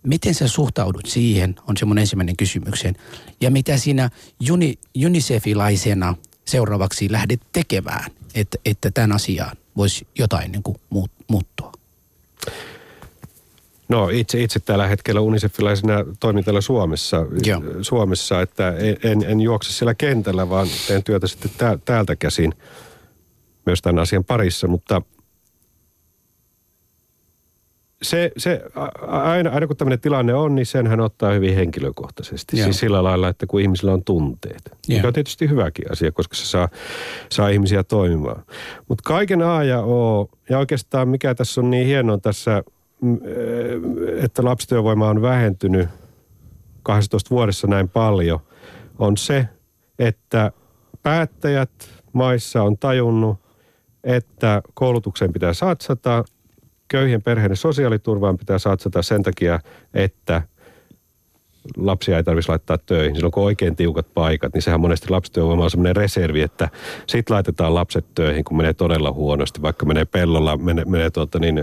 Miten sä suhtaudut siihen, on se mun ensimmäinen kysymykseen. Ja mitä sinä uni, UNICEFilaisena seuraavaksi lähdet tekemään, että, että tämän asiaan voisi jotain niin kuin muut, muuttua? No itse, itse tällä hetkellä UNICEFiläisenä toimin täällä Suomessa, Joo. Suomessa että en, en, en juokse siellä kentällä, vaan teen työtä sitten tä, täältä käsin myös tämän asian parissa, mutta se, se aina, aina kun tämmöinen tilanne on, niin senhän ottaa hyvin henkilökohtaisesti. Joo. Siis sillä lailla, että kun ihmisillä on tunteet. Joo. Mikä on tietysti hyväkin asia, koska se saa, saa ihmisiä toimimaan. Mutta kaiken A ja O, ja oikeastaan mikä tässä on niin hienoa tässä, mm, että lapsityövoima on vähentynyt 12 vuodessa näin paljon, on se, että päättäjät maissa on tajunnut, että koulutukseen pitää satsata, köyhien perheiden sosiaaliturvaan pitää satsata sen takia, että lapsia ei tarvitsisi laittaa töihin. Silloin kun on oikein tiukat paikat, niin sehän monesti lapsityövoima on semmoinen reservi, että sit laitetaan lapset töihin, kun menee todella huonosti. Vaikka menee pellolla, menee, menee tuota niin,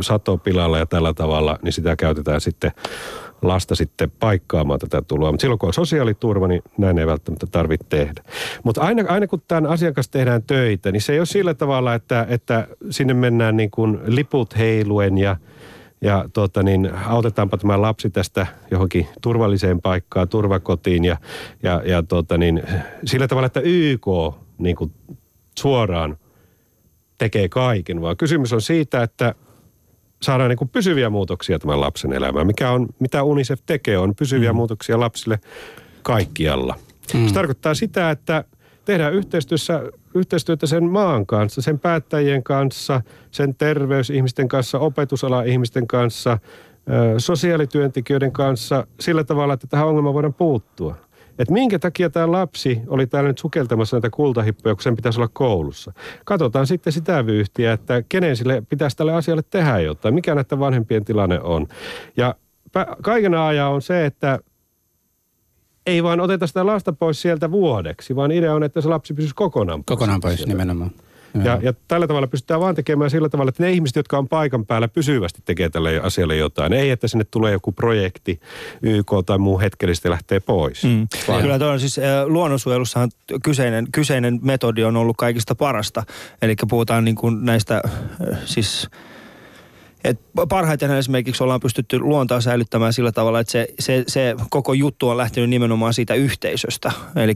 satopilalla ja tällä tavalla, niin sitä käytetään sitten lasta sitten paikkaamaan tätä tuloa. Mutta silloin kun on sosiaaliturva, niin näin ei välttämättä tarvitse tehdä. Mutta aina, aina kun tämän asian kanssa tehdään töitä, niin se ei ole sillä tavalla, että, että sinne mennään niin kuin liput heiluen ja ja tuota niin, autetaanpa tämä lapsi tästä johonkin turvalliseen paikkaan, turvakotiin ja, ja, ja tuota niin, sillä tavalla, että YK niin kuin suoraan tekee kaiken, vaan kysymys on siitä, että saadaan niin kuin pysyviä muutoksia tämän lapsen elämään. Mikä on, mitä UNICEF tekee, on pysyviä mm. muutoksia lapsille kaikkialla. Mm. Se tarkoittaa sitä, että tehdään yhteistyössä, yhteistyötä sen maan kanssa, sen päättäjien kanssa, sen terveysihmisten kanssa, opetusalan ihmisten kanssa, sosiaalityöntekijöiden kanssa sillä tavalla, että tähän ongelmaan voidaan puuttua. Että minkä takia tämä lapsi oli täällä nyt sukeltamassa näitä kultahippoja, kun sen pitäisi olla koulussa. Katsotaan sitten sitä vyyhtiä, että kenen sille pitäisi tälle asialle tehdä jotain, mikä näiden vanhempien tilanne on. Ja kaiken ajan on se, että ei vaan oteta sitä lasta pois sieltä vuodeksi, vaan idea on, että se lapsi pysyisi kokonaan pois. Kokonaan pois sieltä. nimenomaan. Ja, ja tällä tavalla pystytään vaan tekemään sillä tavalla, että ne ihmiset, jotka on paikan päällä pysyvästi tekee tälle asialle jotain. Ei, että sinne tulee joku projekti, YK tai muu hetkellisesti lähtee pois. Mm. Vaan- Kyllä on siis äh, luonnonsuojelussahan kyseinen, kyseinen metodi on ollut kaikista parasta. Eli puhutaan niin kuin näistä äh, siis et parhaiten esimerkiksi ollaan pystytty luontaa säilyttämään sillä tavalla, että se, se, se koko juttu on lähtenyt nimenomaan siitä yhteisöstä. Eli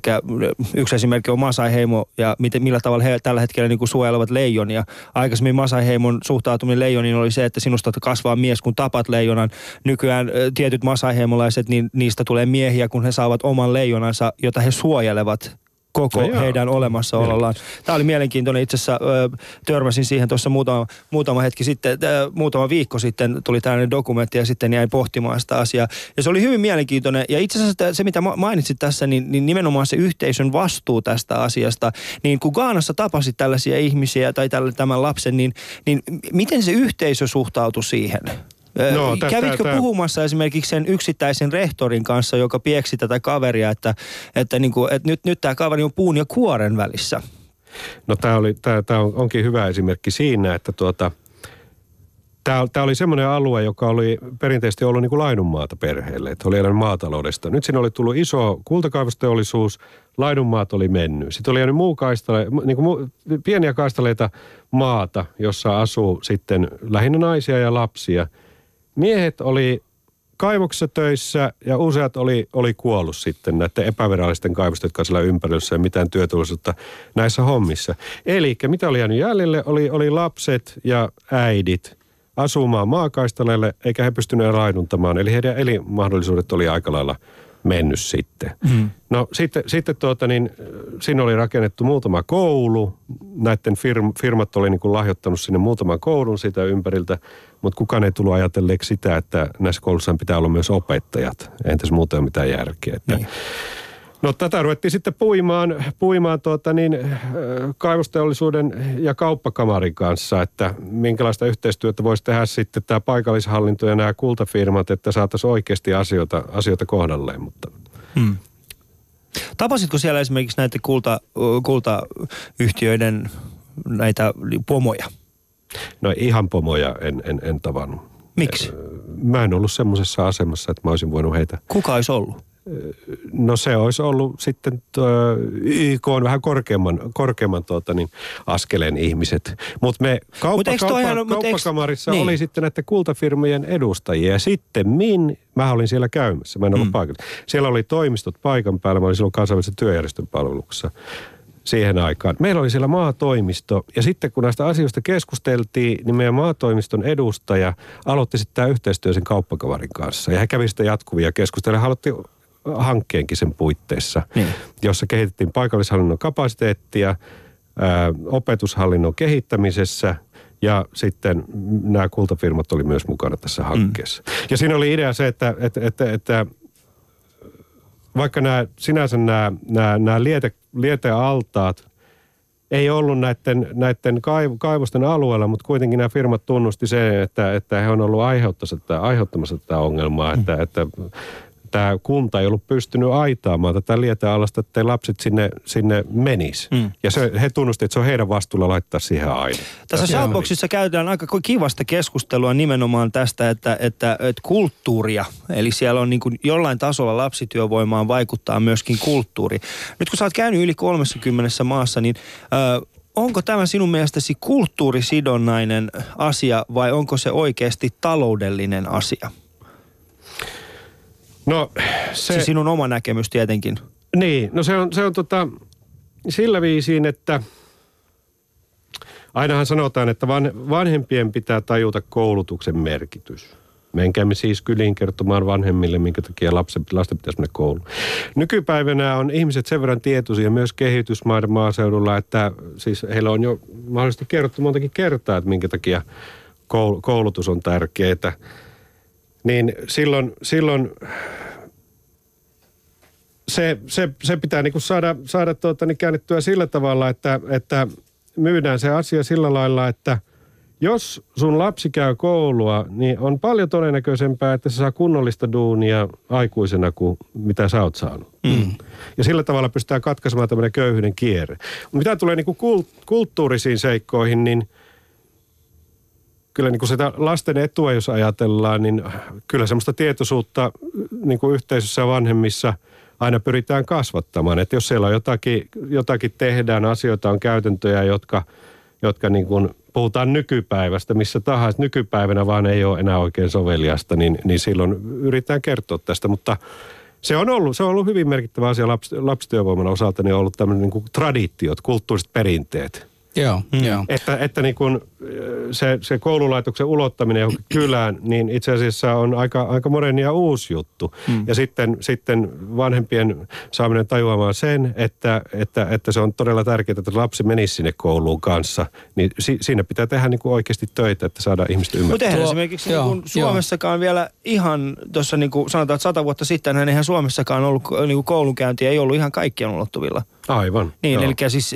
yksi esimerkki on Masai-heimo ja miten, millä tavalla he tällä hetkellä niin kuin suojelevat leijonia. Aikaisemmin Masai-heimon suhtautuminen leijoniin oli se, että sinusta kasvaa mies, kun tapat leijonan. Nykyään ö, tietyt Masai-heimolaiset, niin niistä tulee miehiä, kun he saavat oman leijonansa, jota he suojelevat koko No heidän olemassaolollaan. Tämä oli mielenkiintoinen. Itse asiassa ö, törmäsin siihen tuossa muutama, muutama hetki sitten, ö, muutama viikko sitten tuli tällainen dokumentti ja sitten jäin pohtimaan sitä asiaa. Ja se oli hyvin mielenkiintoinen. Ja itse asiassa se, mitä ma- mainitsit tässä, niin, niin nimenomaan se yhteisön vastuu tästä asiasta. Niin kun Gaanassa tapasit tällaisia ihmisiä tai tämän lapsen, niin, niin miten se yhteisö suhtautui siihen? No, tä- Kävitkö tä- tä- puhumassa esimerkiksi sen yksittäisen rehtorin kanssa, joka pieksi tätä kaveria, että, että, niin kuin, että nyt, nyt tämä kaveri on puun ja kuoren välissä? No tämä oli, tää, tää on, onkin hyvä esimerkki siinä, että tuota, tämä oli semmoinen alue, joka oli perinteisesti ollut niin kuin laidunmaata perheelle, että oli elänyt maataloudesta. Nyt siinä oli tullut iso kultakaivosteollisuus, laidunmaat oli mennyt. Sitten oli jäänyt muu kaistale, niin kuin muu, pieniä kaistaleita maata, jossa asuu sitten lähinnä naisia ja lapsia. Miehet oli kaivoksessa töissä ja useat oli, oli kuollut sitten näiden epävirallisten kaivosten, jotka siellä ympärössä ja mitään työtullisuutta näissä hommissa. Eli mitä oli jäänyt jäljelle, oli, oli lapset ja äidit asumaan maakaistaleille, eikä he pystyneet raiduntamaan. Eli heidän elinmahdollisuudet oli aika lailla mennyt sitten. Mm. No sitten, sitten tuota, niin, siinä oli rakennettu muutama koulu. Näiden firm, firmat oli niin kuin lahjoittanut sinne muutaman koulun siitä ympäriltä, mutta kukaan ei tullut ajatelleeksi sitä, että näissä koulussa pitää olla myös opettajat. Entäs muuten ole mitään järkeä. Että, Niin. No tätä ruvettiin sitten puimaan, puimaan tuota niin, kaivosteollisuuden ja kauppakamarin kanssa, että minkälaista yhteistyötä voisi tehdä sitten tämä paikallishallinto ja nämä kultafirmat, että saataisiin oikeasti asioita, asioita kohdalleen. Mutta Hmm. Tapasitko siellä esimerkiksi näitä kulta, kultayhtiöiden näitä pomoja? no ihan pomoja en, en, en tavannut. Miksi? Mä en ollut semmoisessa asemassa, että mä olisin voinut heitä Kuka olisi ollut? No se olisi ollut sitten YK on vähän korkeamman, korkeamman tuota, niin, askeleen ihmiset. Mutta me kauppa, Mut eikö kauppa, ihan- mut eikö- kauppakamarissa niin. oli sitten näiden kultafirmojen edustajia. Ja sitten min, mä olin siellä käymässä, mä en ollut mm. paikalla. Siellä oli toimistot paikan päällä, mä olin silloin kansainvälisen työjärjestön palveluksessa siihen aikaan. Meillä oli siellä maatoimisto ja sitten kun näistä asioista keskusteltiin, niin meidän maatoimiston edustaja aloitti sitten tämä yhteistyö sen kauppakavarin kanssa. Ja he kävi sitten jatkuvia keskusteluja. Hän aloitti hankkeenkin sen puitteissa, Niin. jossa kehitettiin paikallishallinnon kapasiteettia, ää, opetushallinnon kehittämisessä ja sitten nämä kultafirmat oli myös mukana tässä hankkeessa. Mm. Ja siinä oli idea se, että, että, että, että vaikka nämä, sinänsä nämä, nämä, nämä liete, lietealtaat ei ollut näiden, näiden kaiv- kaivosten alueella, mutta kuitenkin nämä firmat tunnusti sen, että, että he on ollut aiheuttamassa tätä, aiheuttamassa tätä ongelmaa, että, että tämä kunta ei ollut pystynyt aitaamaan tätä lietealasta, että lapset sinne, sinne menis. Mm. Ja se, he tunnustivat, että se on heidän vastuulla laittaa siihen aine. Tässä Shoutboxissa käydään aika kivasta keskustelua nimenomaan tästä, että, että, että kulttuuria, eli siellä on niin kuin jollain tasolla lapsityövoimaan vaikuttaa myöskin kulttuuri. Nyt kun sä oot käynyt yli 30 maassa, niin ö, onko tämä sinun mielestäsi kulttuurisidonnainen asia vai onko se oikeasti taloudellinen asia? No Se, se, se sinun oma näkemys tietenkin. Niin, no se on, se on tota, sillä viisiin, että ainahan sanotaan, että van, vanhempien pitää tajuta koulutuksen merkitys. Menkäämme siis kyliin kertomaan vanhemmille, minkä takia lapsen, lasten pitäisi mennä kouluun. Nykypäivänä on ihmiset sen verran tietoisia myös kehitysmaiden maaseudulla, että siis heillä on jo mahdollisesti kerrottu montakin kertaa, että minkä takia koul- koulutus on tärkeää. Niin silloin, silloin se, se, se pitää niin kuin saada, saada tuota, niin käännettyä sillä tavalla, että, että myydään se asia sillä lailla, että jos sun lapsi käy koulua, niin on paljon todennäköisempää, että se saa kunnollista duunia aikuisena kuin mitä sä oot saanut. Mm. Ja sillä tavalla pystytään katkaisemaan tämmöinen köyhyyden kierre. Mitä tulee niin kuin kult- kulttuurisiin seikkoihin, niin kyllä niin kuin sitä lasten etua, jos ajatellaan, niin kyllä semmoista tietoisuutta niin kuin yhteisössä ja vanhemmissa aina pyritään kasvattamaan. Että jos siellä on jotakin, jotakin tehdään, asioita on käytäntöjä, jotka, jotka niin kuin puhutaan nykypäivästä, missä tahansa nykypäivänä vaan ei ole enää oikein soveliasta, niin, niin silloin yritetään kertoa tästä. Mutta se on ollut, se on ollut hyvin merkittävä asia laps, lapsityövoiman osalta, niin on ollut tämmöinen niin kuin traditiot, kulttuuriset perinteet. Joo, mm. joo. Että, että niin kun se, se koululaitoksen ulottaminen johonkin kylään, niin itse asiassa on aika, aika moderni ja uusi juttu. Mm. Ja sitten, sitten vanhempien saaminen tajuamaan sen, että, että, että se on todella tärkeää, että lapsi menisi sinne kouluun kanssa. Niin si, siinä pitää tehdä niin kuin oikeasti töitä, että saadaan ihmiset Mutta ymmärtämään. Tuo- esimerkiksi joo, niin kuin Suomessakaan vielä ihan, tuossa niin kuin sanotaan, että sata vuotta sitten, hän eihän Suomessakaan ollut niin kuin koulunkäynti, ei ollut ihan kaikkien ulottuvilla. Aivan. Niin, joo. eli siis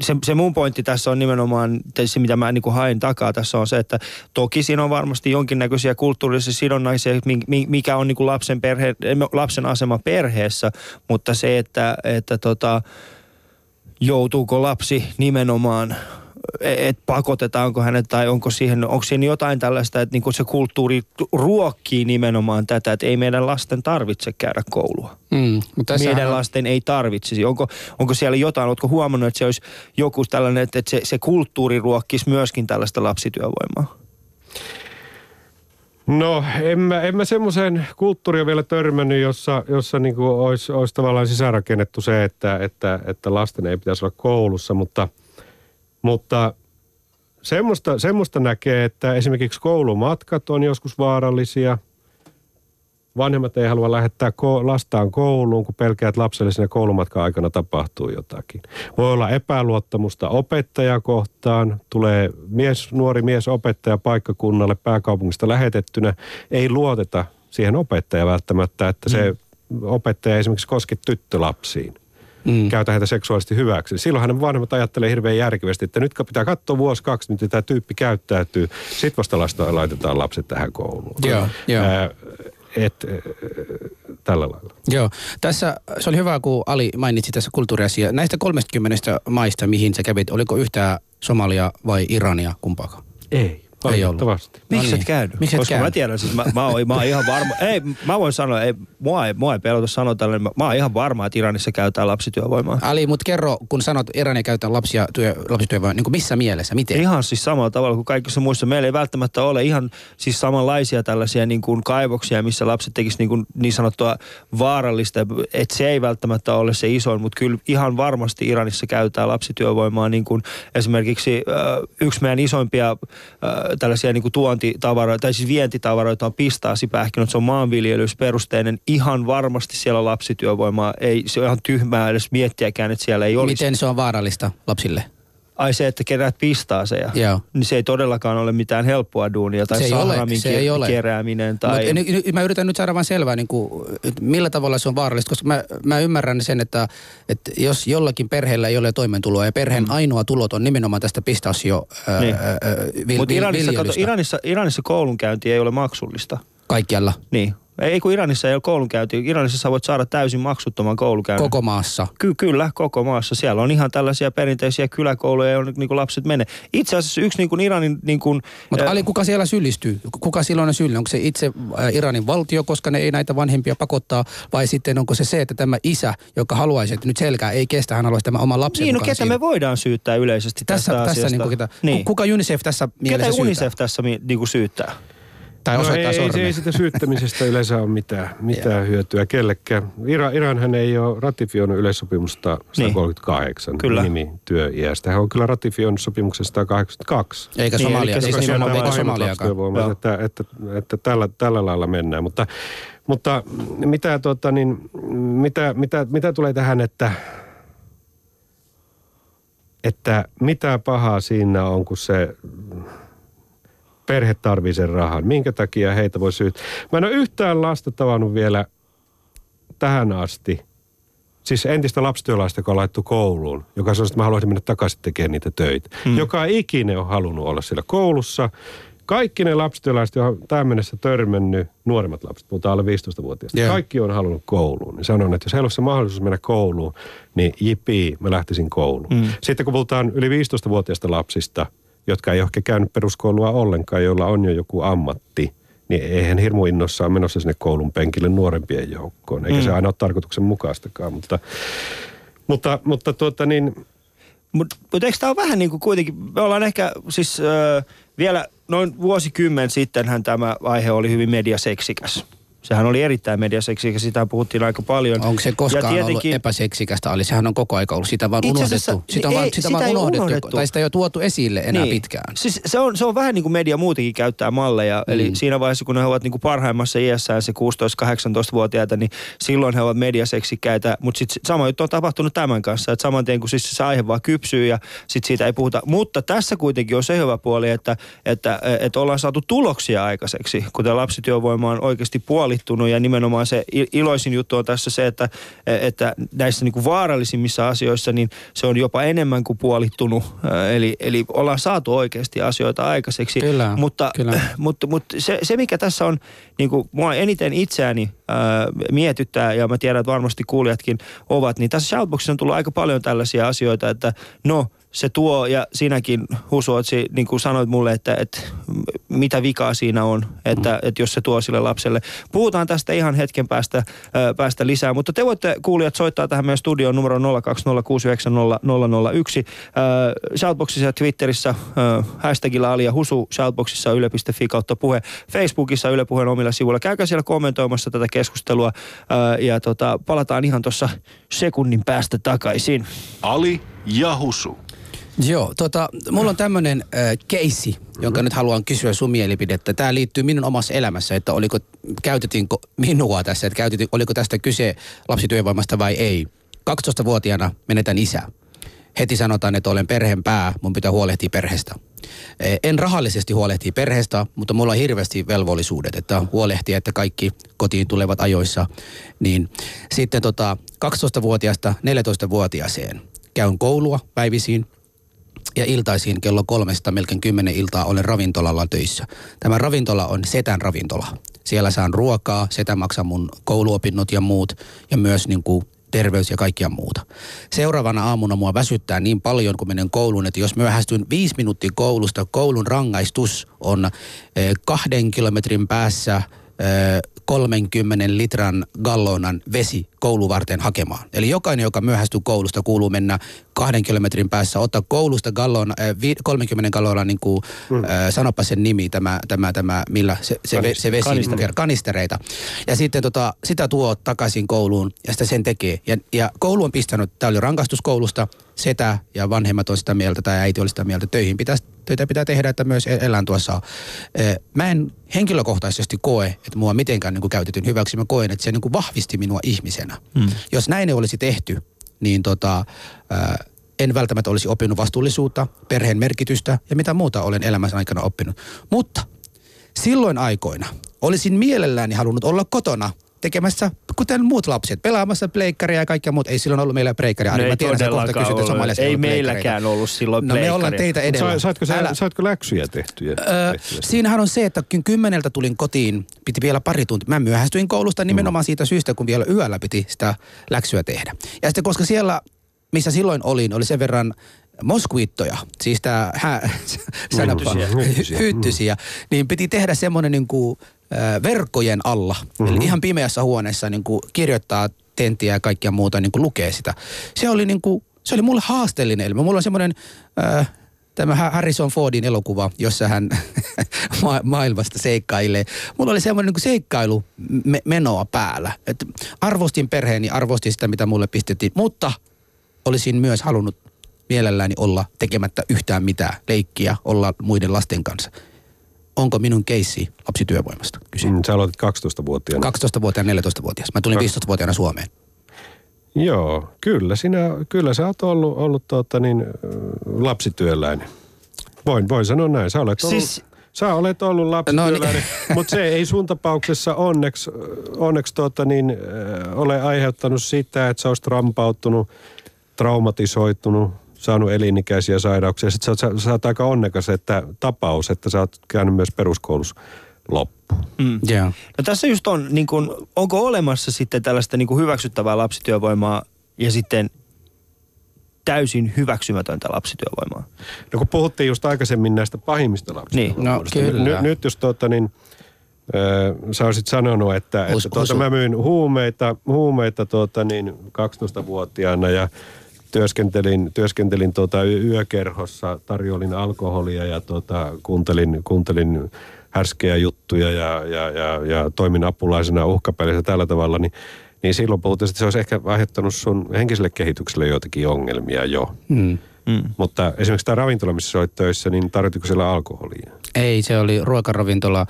se, se mun pointti tässä on nimenomaan se, mitä mä niin kuin haen lain takaa. Tässä on se, että toki siinä on varmasti jonkinnäköisiä kulttuurisia sidonnaisia, mikä on niin kuin lapsen, perhe, lapsen asema perheessä, mutta se, että, että tota, joutuuko lapsi nimenomaan että pakotetaanko hänet tai onko siihen, onko siihen jotain tällaista, että niinku se kulttuuri ruokkii nimenomaan tätä, että ei meidän lasten tarvitse käydä koulua. Mm, mutta meidän on... lasten ei tarvitsisi. Onko, onko siellä jotain, oletko huomannut, että se olisi joku tällainen, että se, se kulttuuri ruokkisi myöskin tällaista lapsityövoimaa? No en mä, en mä semmoiseen kulttuuriin vielä törmännyt, jossa, jossa niin olisi, olisi tavallaan sisäänrakennettu se, että, että, että lasten ei pitäisi olla koulussa, mutta – mutta semmoista, semmoista näkee, että esimerkiksi koulumatkat on joskus vaarallisia. Vanhemmat ei halua lähettää lastaan kouluun, kun pelkää, että lapselle siinä koulumatkan aikana tapahtuu jotakin. Voi olla epäluottamusta opettajakohtaan. Tulee mies, nuori mies opettaja paikkakunnalle pääkaupungista lähetettynä. Ei luoteta siihen opettajaan välttämättä, että se mm. opettaja esimerkiksi koski tyttölapsiin mm. käytä heitä seksuaalisesti hyväksi. Silloin hänen vanhemmat ajattelee hirveän järkevästi, että nyt pitää katsoa vuosi kaksi, miten tämä tyyppi käyttäytyy. Sitten vasta lasta laitetaan lapset tähän kouluun. Joo, joo. Et, tällä lailla. Joo. Tässä se oli hyvä, kun Ali mainitsi tässä kulttuuriasia. Näistä 30 maista, mihin sä kävit, oliko yhtään Somalia vai Irania kumpaakaan? Ei. Valitettavasti. Miksi no niin. et käynyt? Miksi et Koska käynyt? mä tiedän, siis mä, mä, oon, mä oon ihan varma. Ei, mä voin sanoa, ei, mua, ei, mua ei pelota sanoa tällainen. Mä, mä oon ihan varma, että Iranissa käytetään lapsityövoimaa. Ali, mutta kerro, kun sanot, että Irania käytetään lapsia, työ, lapsityövoimaa, niin kuin missä mielessä? Miten? Ihan siis samalla tavalla kuin kaikissa muissa. Meillä ei välttämättä ole ihan siis samanlaisia tällaisia niin kuin kaivoksia, missä lapset tekisivät niin, kuin niin sanottua vaarallista. Että se ei välttämättä ole se isoin, mutta kyllä ihan varmasti Iranissa käytetään lapsityövoimaa. Niin kuin esimerkiksi äh, yksi meidän isoimpia äh, tällaisia niin kuin tuontitavaroita, tai siis vientitavaroita on pistaasipähkinät, se on maanviljelysperusteinen. Ihan varmasti siellä lapsityövoimaa. Ei, se on ihan tyhmää edes miettiäkään, että siellä ei olisi. Miten se on vaarallista lapsille? Ai se, että keräät pistaaseja, Joo. niin se ei todellakaan ole mitään helppoa duunia. Tai se ole, se ei ole. kerääminen. Tai... Mut, nyt, mä yritän nyt saada vain selvää, niin kuin, millä tavalla se on vaarallista, koska mä, mä ymmärrän sen, että, että jos jollakin perheellä ei ole toimeentuloa ja perheen mm. ainoa tulot on nimenomaan tästä pistaasio niin. Mutta Iranissa, Iranissa, Iranissa koulunkäynti ei ole maksullista. Kaikkialla? Niin. Ei kun Iranissa ei ole koulunkäynti. Iranissa sä voit saada täysin maksuttoman koulukäynnin. Koko maassa? Ky- kyllä, koko maassa. Siellä on ihan tällaisia perinteisiä kyläkouluja, joihin niin lapset menee. Itse asiassa yksi niin kuin Iranin... Niin kuin, Mutta äh, Ali, kuka siellä syyllistyy? Kuka silloin on syyllinen? Onko se itse Iranin valtio, koska ne ei näitä vanhempia pakottaa? Vai sitten onko se se, että tämä isä, joka haluaisi, että nyt selkää ei kestä, hän haluaisi tämän oman lapsen Niin, no ketä siinä. me voidaan syyttää yleisesti tässä, tästä tässä asiasta? Niin kuin, niin. Kuka UNICEF tässä mielessä Ketä UNICEF syyttää? tässä niin kuin syyttää? Tai no osoittaa ei, ei, ei sitä syyttämisestä yleensä ole mitään, mitään hyötyä kellekään. Iran, Iranhan ei ole ratifioinut yleissopimusta 138 niin. kyllä. nimi työiästä. Hän on kyllä ratifioinut sopimuksen 182. Eikä niin, Somalia, niin, siis nimenomaan eikä Somaliakaan. Että, että, että tällä, tällä lailla mennään. Mutta, mutta mitä, tuota, niin, mitä, mitä, mitä tulee tähän, että että mitä pahaa siinä on, kun se perhe tarvii sen rahan. Minkä takia heitä voi syyttää? Mä en ole yhtään lasta tavannut vielä tähän asti. Siis entistä lapsityölaista, joka on laittu kouluun, joka sanoi, että mä haluaisin mennä takaisin tekemään niitä töitä. Hmm. Joka ikinen on halunnut olla siellä koulussa. Kaikki ne lapsityölaiset, joihin tähän mennessä törmännyt, nuoremmat lapset, puhutaan alle 15-vuotiaista, yeah. kaikki on halunnut kouluun. Niin sanon, että jos heillä olisi mahdollisuus mennä kouluun, niin jipii, mä lähtisin kouluun. Hmm. Sitten kun puhutaan yli 15-vuotiaista lapsista – jotka ei ehkä käynyt peruskoulua ollenkaan, joilla on jo joku ammatti, niin eihän hirmu innossaan menossa sinne koulun penkille nuorempien joukkoon. Eikä mm. se aina ole tarkoituksen mukaistakaan, mutta, mutta, mutta tuota niin... Mutta mut eikö tämä ole vähän niin kuin kuitenkin, me ollaan ehkä siis äh, vielä noin vuosikymmen sittenhän tämä aihe oli hyvin mediaseksikäs Sehän oli erittäin mediaseksikäs, sitä puhuttiin aika paljon. Onko se koskaan ja tietenkin, ollut epäseksikästä, Ali? Sehän on koko aika ollut. Sitä vaan unohdettu. Sitä on vaan, sitä sitä vaan unohdettu, unohdettu, tai sitä ei ole tuotu esille enää niin. pitkään. Siis se on, se on vähän niin kuin media muutenkin käyttää malleja. Mm. Eli siinä vaiheessa, kun he ovat niin kuin parhaimmassa iässään se 16-18-vuotiaita, niin silloin he ovat mediaseksikkäitä. Mutta sitten sama juttu on tapahtunut tämän kanssa. Että saman tien, kun siis se aihe vaan kypsyy ja sitten siitä ei puhuta. Mutta tässä kuitenkin on se hyvä puoli, että, että, että ollaan saatu tuloksia aikaiseksi, kuten lapsityövoima on oikeasti puoli puolittunut ja nimenomaan se iloisin juttu on tässä se, että, että näissä niin kuin vaarallisimmissa asioissa niin se on jopa enemmän kuin puolittunut. Eli, eli ollaan saatu oikeasti asioita aikaiseksi. Kyllä, mutta, kyllä. mutta, mutta se, se, mikä tässä on niin kuin mua eniten itseäni ää, mietittää, ja mä tiedän, että varmasti kuulijatkin ovat, niin tässä Shoutboxissa on tullut aika paljon tällaisia asioita, että no – se tuo, ja sinäkin Husuotsi, niin kuin sanoit mulle, että, että mitä vikaa siinä on, että, mm. että jos se tuo sille lapselle. Puhutaan tästä ihan hetken päästä, päästä lisää, mutta te voitte kuulijat soittaa tähän meidän studioon numero 020690001. Äh, Shoutboxissa ja Twitterissä hashtagilla Ali ja Husu, Shoutboxissa yle.fi kautta puhe, Facebookissa Yle Puheen omilla sivuilla. Käykää siellä kommentoimassa tätä keskustelua ja tota, palataan ihan tuossa sekunnin päästä takaisin. Ali ja Husu. Joo, tota, mulla on tämmöinen äh, keissi, jonka nyt haluan kysyä sun mielipidettä. Tämä liittyy minun omassa elämässä, että oliko, käytettiinkö minua tässä, että käytettiin, oliko tästä kyse lapsityövoimasta vai ei. 12-vuotiaana menetän isä. Heti sanotaan, että olen perheen pää, mun pitää huolehtia perheestä. En rahallisesti huolehtia perheestä, mutta mulla on hirveästi velvollisuudet, että huolehtia, että kaikki kotiin tulevat ajoissa. Niin sitten tota, 12-vuotiaasta 14-vuotiaaseen käyn koulua päivisiin, ja iltaisin kello kolmesta melkein kymmenen iltaa olen ravintolalla töissä. Tämä ravintola on Setän ravintola. Siellä saan ruokaa, Setä maksaa mun kouluopinnot ja muut ja myös niin kuin terveys ja kaikkia muuta. Seuraavana aamuna mua väsyttää niin paljon, kun menen kouluun, että jos myöhästyn viisi minuuttia koulusta, koulun rangaistus on eh, kahden kilometrin päässä 30 litran gallonan vesi kouluvarten hakemaan. Eli jokainen, joka myöhästyy koulusta, kuuluu mennä kahden kilometrin päässä, ottaa koulusta gallon, äh, 30 gallonan, niin kuin, mm. äh, sanopa sen nimi, tämä, tämä, tämä millä se, se, ve, se vesi, Kanistereita. kanistereita. Ja sitten tota, sitä tuo takaisin kouluun ja sitä sen tekee. Ja, ja koulu on pistänyt, tämä oli rangastuskoulusta, setä ja vanhemmat on sitä mieltä tai äiti oli sitä mieltä, että töihin pitäisi töitä pitää tehdä, että myös elän tuossa. Mä en henkilökohtaisesti koe, että mua mitenkään niin kuin käytetyn hyväksi. Mä koen, että se niin kuin vahvisti minua ihmisenä. Mm. Jos näin ei olisi tehty, niin tota, en välttämättä olisi oppinut vastuullisuutta, perheen merkitystä ja mitä muuta olen elämässä aikana oppinut. Mutta silloin aikoina olisin mielelläni halunnut olla kotona – tekemässä, kuten muut lapset, pelaamassa pleikkaria ja kaikkea muuta. Ei silloin ollut meillä pleikkaria. No ei todellakaan ollut. Ei meilläkään ollut silloin No me ollaan teitä edellä. Sa, saatko, sä, Älä... saatko läksyjä tehtyjä? Öö, siinähän on se, että kun kymmeneltä tulin kotiin, piti vielä pari tuntia. Mä myöhästyin koulusta nimenomaan mm. siitä syystä, kun vielä yöllä piti sitä läksyä tehdä. Ja sitten koska siellä, missä silloin olin, oli sen verran moskuittoja, siis tämä hä, hyttysiä, niin piti tehdä semmoinen niin kuin, verkkojen alla. Mm-hmm. Eli ihan pimeässä huoneessa niin kuin kirjoittaa tenttiä ja kaikkia muuta, niin kuin lukee sitä. Se oli, niin kuin, se oli mulle haasteellinen elämä. Mulla on semmoinen äh, tämä Harrison Fordin elokuva, jossa hän ma- maailmasta seikkailee. Mulla oli semmoinen niin seikkailu me- menoa päällä. Et arvostin perheeni, arvostin sitä, mitä mulle pistettiin, mutta olisin myös halunnut mielelläni olla tekemättä yhtään mitään, leikkiä, olla muiden lasten kanssa onko minun keissi lapsityövoimasta kyse. Mm, sä aloitit 12-vuotiaana. 12-vuotiaana, 14-vuotias. Mä tulin 15-vuotiaana Suomeen. Joo, kyllä, sinä, kyllä sä oot ollut, ollut tuota, niin, lapsityöläinen. Voin, voin sanoa näin. Sä olet ollut, siis... Sä olet ollut lapsityöläinen, no niin. mutta se ei sun tapauksessa onneksi, onneksi tuota, niin, ole aiheuttanut sitä, että sä olisit rampauttunut, traumatisoitunut, saanut elinikäisiä sairauksia. Sitten sä, sä, sä oot aika onnekas että tapaus, että sä oot käynyt myös peruskoulussa loppuun. Mm. Yeah. No tässä just on, niin kun, onko olemassa sitten tällaista niin kuin hyväksyttävää lapsityövoimaa ja sitten täysin hyväksymätöntä lapsityövoimaa? No kun puhuttiin just aikaisemmin näistä pahimmista lapsityövoimista. Niin, no, kyllä. N- nyt jos tuota niin, äh, sä olisit sanonut, että, että tuota, mä myyn huumeita, huumeita tuota niin 12-vuotiaana ja työskentelin, työskentelin tuota yökerhossa, tarjolin alkoholia ja tuota, kuuntelin, kuuntelin härskejä juttuja ja, ja, ja, ja toimin apulaisena uhkapelissä tällä tavalla, niin, niin silloin puhuttiin, että se olisi ehkä aiheuttanut sun henkiselle kehitykselle joitakin ongelmia jo. Mm. Mm. Mutta esimerkiksi tämä ravintola, missä olet töissä, niin tarvitiko siellä alkoholia? Ei, se oli ruokaravintola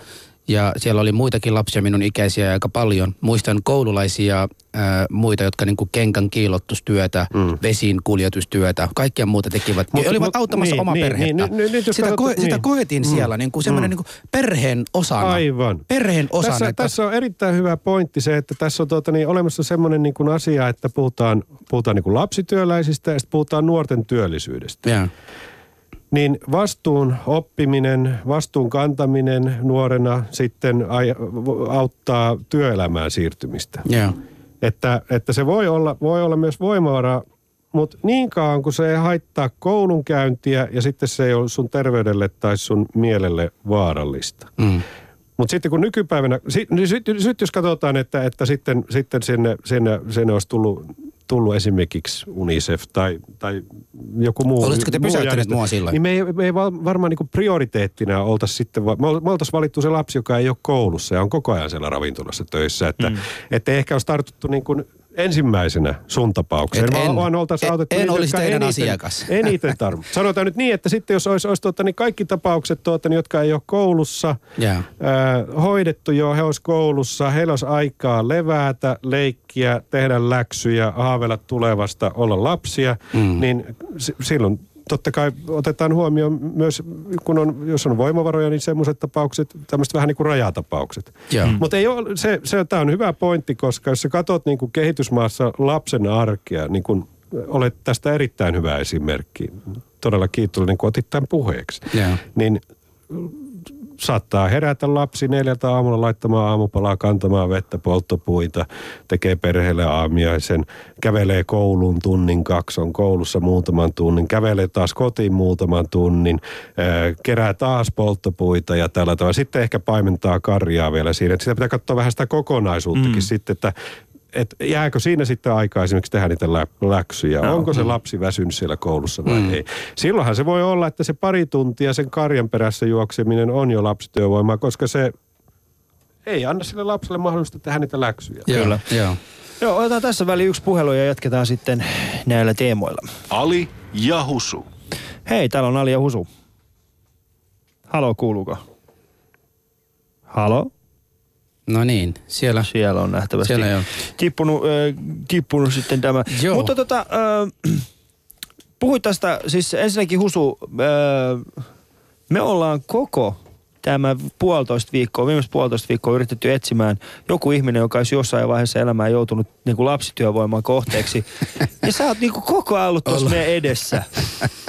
Ja siellä oli muitakin lapsia minun ikäisiä aika paljon. Muistan koululaisia, ää, muita, jotka niinku kenkän kiilottustyötä, mm. vesin kuljetustyötä, kaikkea muuta tekivät. Mut- olivat mut- auttamassa niin, omaa niin, perhettä. niin, nyt jos sitä, katsot- koe, sitä niin. koetin Mm. siellä niinku semmoinen Mm. niinku perheen osana. Aivan. Perheen osana. Tässä, että- tässä on erittäin hyvä pointti se, että tässä on tuota, niin, olemassa semmoinen niin kuin asia, että puhutaan, puhutaan niin kuin lapsityöläisistä ja sitten puhutaan nuorten työllisyydestä. Joo. Niin vastuun oppiminen, vastuun kantaminen nuorena sitten auttaa työelämään siirtymistä. Joo. Että, että se voi olla, voi olla myös voimavara, mutta niin kauan kun se ei haittaa koulunkäyntiä ja sitten se ei ole sun terveydelle tai sun mielelle vaarallista. Mm. Mutta sitten kun nykypäivänä, sit, sit, sit jos katsotaan, että, että sitten, sitten sinne, sinne, sinne olisi tullut, tullut esimerkiksi UNICEF tai, tai joku muu. Olisitko te pysäyttäneet mua silloin? Niin me ei, me ei varmaan niin prioriteettina oltaisi sitten, me ol- me oltaisiin valittu se lapsi, joka ei ole koulussa ja on koko ajan siellä ravintolassa töissä. Että, mm. että ei ehkä olisi tartuttu niin kuin ensimmäisenä sun tapaukseen, en- vaan, oltaisiin en- autettu en niitä, olisi teidän eniten, asiakas. Eniten tarv- Sanotaan nyt niin, että sitten jos olisi, olisi tuota, niin kaikki tapaukset, tuota, niin, jotka ei ole koulussa, Joo. ää, hoidettu jo, he olisi koulussa, heillä olisi aikaa levätä, leikkiä, tehdä läksyjä, haaveilla tulevasta, olla lapsia, mm. niin s- silloin totta kai otetaan huomioon myös, kun on, jos on voimavaroja, niin semmoiset tapaukset, tämmöiset vähän niin kuin rajatapaukset. Mm. Mutta ei ole, se, se, tämä on hyvä pointti, koska jos sä katsot niin kuin kehitysmaassa lapsen arkea, niin kuin olet tästä erittäin hyvä esimerkki, todella kiitollinen, kun otit tämän puheeksi, Joo. niin saattaa herätä lapsi neljältä aamulla laittamaan aamupalaa, kantamaan vettä, polttopuita, tekee perheelle aamiaisen, kävelee kouluun tunnin kaksi, on koulussa muutaman tunnin, kävelee taas kotiin muutaman tunnin, ää, kerää taas polttopuita ja tällä tavalla. Sitten ehkä paimentaa karjaa vielä siinä. Että sitä pitää katsoa vähän sitä kokonaisuuttakin mm. sitten, että et jääkö siinä sitten aikaa esimerkiksi tehdä niitä lä- läksyjä? No, Onko se lapsi väsynyt siellä koulussa vai mm. ei? Silloinhan se voi olla, että se pari tuntia sen karjan perässä juokseminen on jo lapsityövoimaa, koska se ei anna sille lapselle mahdollista tehdä niitä läksyjä. Joo. Kyllä. Joo. Joo, otetaan tässä väliin yksi puhelu ja jatketaan sitten näillä teemoilla. Ali ja Husu. Hei, täällä on Ali ja Husu. Halo, kuuluuko? Halo? No niin, siellä. Siellä on nähtävästi Siellä joo. tippunut, äh, tippunut sitten tämä. Joo. Mutta tota, äh, puhuit tästä, siis ensinnäkin Husu, äh, me ollaan koko tämä puolitoista viikkoa, viimeiset puolitoista viikkoa yritetty etsimään joku ihminen, joka olisi jossain vaiheessa elämää joutunut niin kuin lapsityövoiman kohteeksi. ja sä oot niin kuin koko ajan ollut tuossa meidän edessä.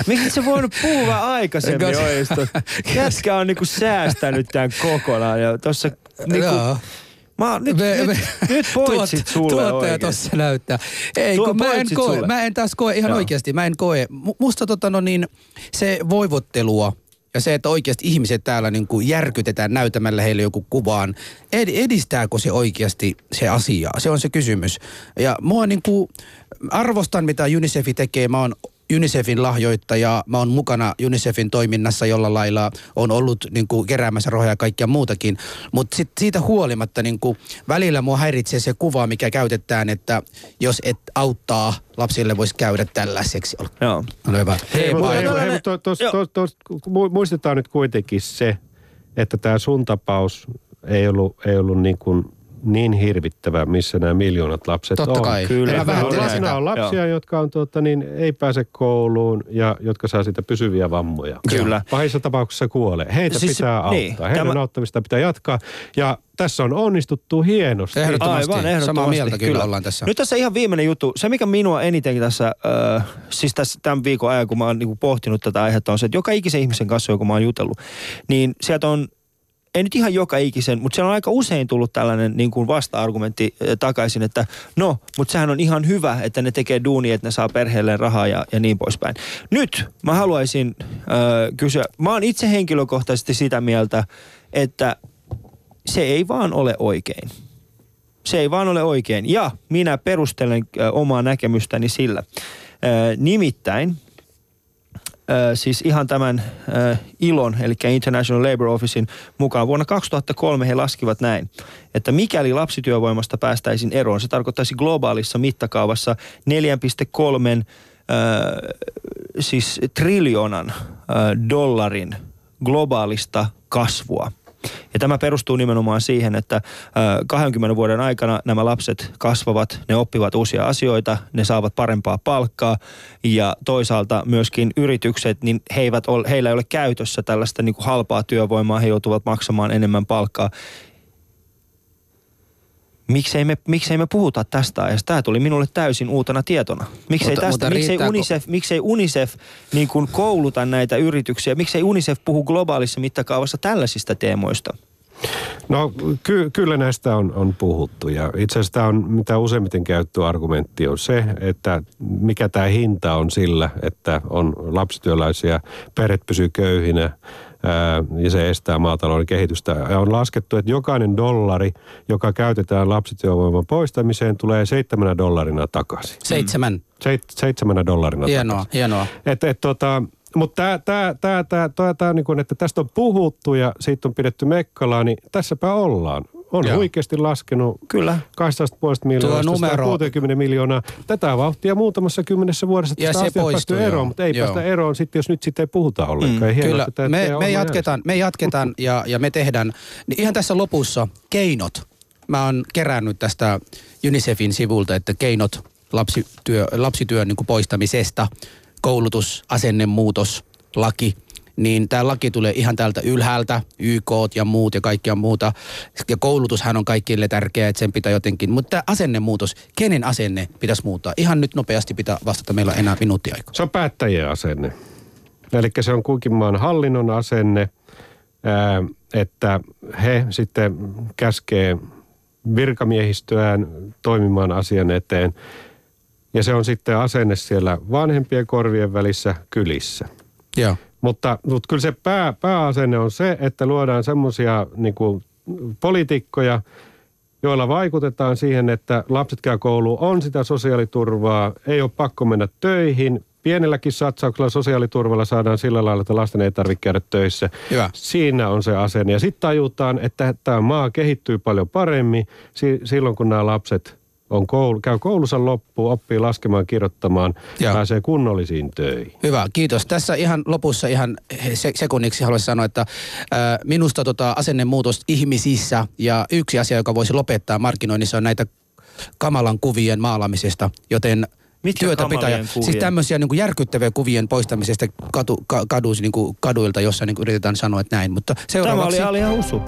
Miksi se voinut puhua aikaisemmin? Jätkä on niin kuin säästänyt tämän kokonaan ja tuossa niin kuin, Joo. Mä oon nyt, nyt, nyt pointsit Tuot- sulle Tuottaja tuossa näyttää. Ei, Tuo kun mä en koe, sulle. mä en taas koe ihan Joo. oikeasti, mä en koe. Mu- Musta tota no niin, se voivottelua ja se, että oikeasti ihmiset täällä niin kuin järkytetään näytämällä heille joku kuvaan, ed- edistääkö se oikeasti se asia? Se on se kysymys. Ja mua niin kuin, arvostan mitä UNICEF tekee. Mä oon UNICEFin lahjoittaja, mä oon mukana UNICEFin toiminnassa jolla lailla, on ollut niin kuin, keräämässä rahoja ja kaikkea muutakin. Mutta sit siitä huolimatta niin kuin, välillä mua häiritsee se kuva, mikä käytetään, että jos et auttaa, lapsille voisi käydä tällaiseksi. Joo. Ole hyvä. Ei, mutta, ei, tällainen- ei, mutta tos, Joo. tos, tos, mu- muistetaan nyt kuitenkin se, että tämä sun tapaus ei ollut, ei ollut niin, kuin niin hirvittävä, missä nämä miljoonat lapset Totta on. kai. Kyllä. En mä Mä vähättele vähättelen sitä. Nämä on lapsia, jotka on, tuota, niin, ei pääse kouluun ja jotka saa siitä pysyviä vammoja. Kyllä. Pahissa tapauksissa kuolee. Heitä Siis- pitää auttaa. niin, Heidän tämä- auttamista pitää jatkaa. Ja tässä on onnistuttu hienosti. Ehdottomasti. Aivan, ehdottomasti. Samaa mieltä kyllä ollaan tässä. Nyt tässä ihan viimeinen juttu. Se, mikä minua eniten tässä, äh, siis tässä tämän viikon ajan, kun mä oon niinku pohtinut tätä aihetta, on se, että joka ikisen ihmisen kanssa, joka mä oon jutellut, niin sieltä on ei nyt ihan joka ikisen, mutta siellä on aika usein tullut tällainen niin kuin vasta-argumentti äh, takaisin, että no, mutta sehän on ihan hyvä, että ne tekee duunia, että ne saa perheelleen rahaa ja, ja niin poispäin. Nyt mä haluaisin äh, kysyä, mä oon itse henkilökohtaisesti sitä mieltä, että se ei vaan ole oikein. Se ei vaan ole oikein. Ja minä perustelen ö, omaa näkemystäni sillä. Ö, nimittäin, ö, siis ihan tämän ILON, eli International Labour Officein mukaan vuonna 2003 he laskivat näin, että mikäli lapsityövoimasta päästäisiin eroon, se tarkoittaisi globaalissa mittakaavassa 4,3 ö, siis triljoonan dollarin globaalista kasvua. Ja tämä perustuu nimenomaan siihen, että ö, 20 vuoden aikana nämä lapset kasvavat, ne oppivat uusia asioita, ne saavat parempaa palkkaa ja toisaalta myöskin yritykset, niin he eivät ole, heillä ei ole käytössä tällaista niin kuin halpaa työvoimaa, he joutuvat maksamaan enemmän palkkaa miksei me, miksei me puhuta tästä ajasta? Tämä tuli minulle täysin uutena tietona. Miksei, Mutta- tästä, mutta miksei UNICEF, miksei UNICEF niin kuin kouluta näitä yrityksiä? Miksei UNICEF puhu globaalissa mittakaavassa tällaisista teemoista? No ky- kyllä näistä on, on puhuttu ja itse asiassa tämä on mitä useimmiten käytetty argumentti on se, että mikä tämä hinta on sillä, että on lapsityöläisiä, perhet pysyy köyhinä ja se estää maatalouden kehitystä. Ja on laskettu, että jokainen dollari, joka käytetään lapsityövoiman poistamiseen, tulee seitsemänä dollarina takaisin. Seitsemän. Seit, seitsemänä dollarina Hienoa, takaisin. hienoa. Et, et, tota, mutta tämä, tää, tää, tää, tää, tää, niinku, että tästä on puhuttu ja siitä on pidetty mekkalaa, niin tässäpä ollaan. On Joo. huikeasti laskenut Kyllä. 12,5 miljoonaa, numero- 160 miljoonaa. Tätä vauhtia muutamassa kymmenessä vuodessa Ja tästä se poistuu, päästy eroon, mutta ei Joo. päästä eroon sitten, jos nyt sitten ei puhuta ollenkaan. Mm, Kyllä, me, me, jatketaan, me jatketaan ja, ja me tehdään. Niin ihan tässä lopussa keinot. Mä oon kerännyt tästä UNICEFin sivulta, että keinot lapsityö, lapsityön niin poistamisesta, koulutus, asennemuutos, laki, niin tämä laki tulee ihan täältä ylhäältä, YK ja muut ja kaikkia muuta. Ja koulutushan on kaikille tärkeää, että sen pitää jotenkin. Mutta tämä asennemuutos, kenen asenne pitäisi muuttaa? Ihan nyt nopeasti pitää vastata, meillä on enää minuutti aikaa. Se on päättäjien asenne. Eli se on kuinkin maan hallinnon asenne, että he sitten käskee virkamiehistöään toimimaan asian eteen. Ja se on sitten asenne siellä vanhempien korvien välissä kylissä. Joo. Mutta, mutta kyllä se pää, pääasenne on se, että luodaan semmoisia niin poliitikkoja, joilla vaikutetaan siihen, että lapset käy kouluun, on sitä sosiaaliturvaa, ei ole pakko mennä töihin. Pienelläkin satsauksella sosiaaliturvalla saadaan sillä lailla, että lasten ei tarvitse käydä töissä. Hyvä. Siinä on se asenne. Ja sitten tajutaan, että tämä maa kehittyy paljon paremmin si- silloin, kun nämä lapset on koulu, käy koulussa loppuun, oppii laskemaan, kirjoittamaan, Joo. pääsee kunnollisiin töihin. Hyvä, kiitos. Tässä ihan lopussa ihan se- sekunniksi haluaisin sanoa, että ää, minusta tota asennemuutos ihmisissä ja yksi asia, joka voisi lopettaa markkinoinnissa on näitä kamalan kuvien maalaamisesta, joten Mitkä työtä pitää. Siis kuvien? tämmöisiä niin kuin järkyttäviä kuvien poistamisesta katu, ka, kaduis, niin kuin, kaduilta, jossa niin kuin yritetään sanoa, että näin. Mutta Tämä seuraavaksi... oli Alia Husu.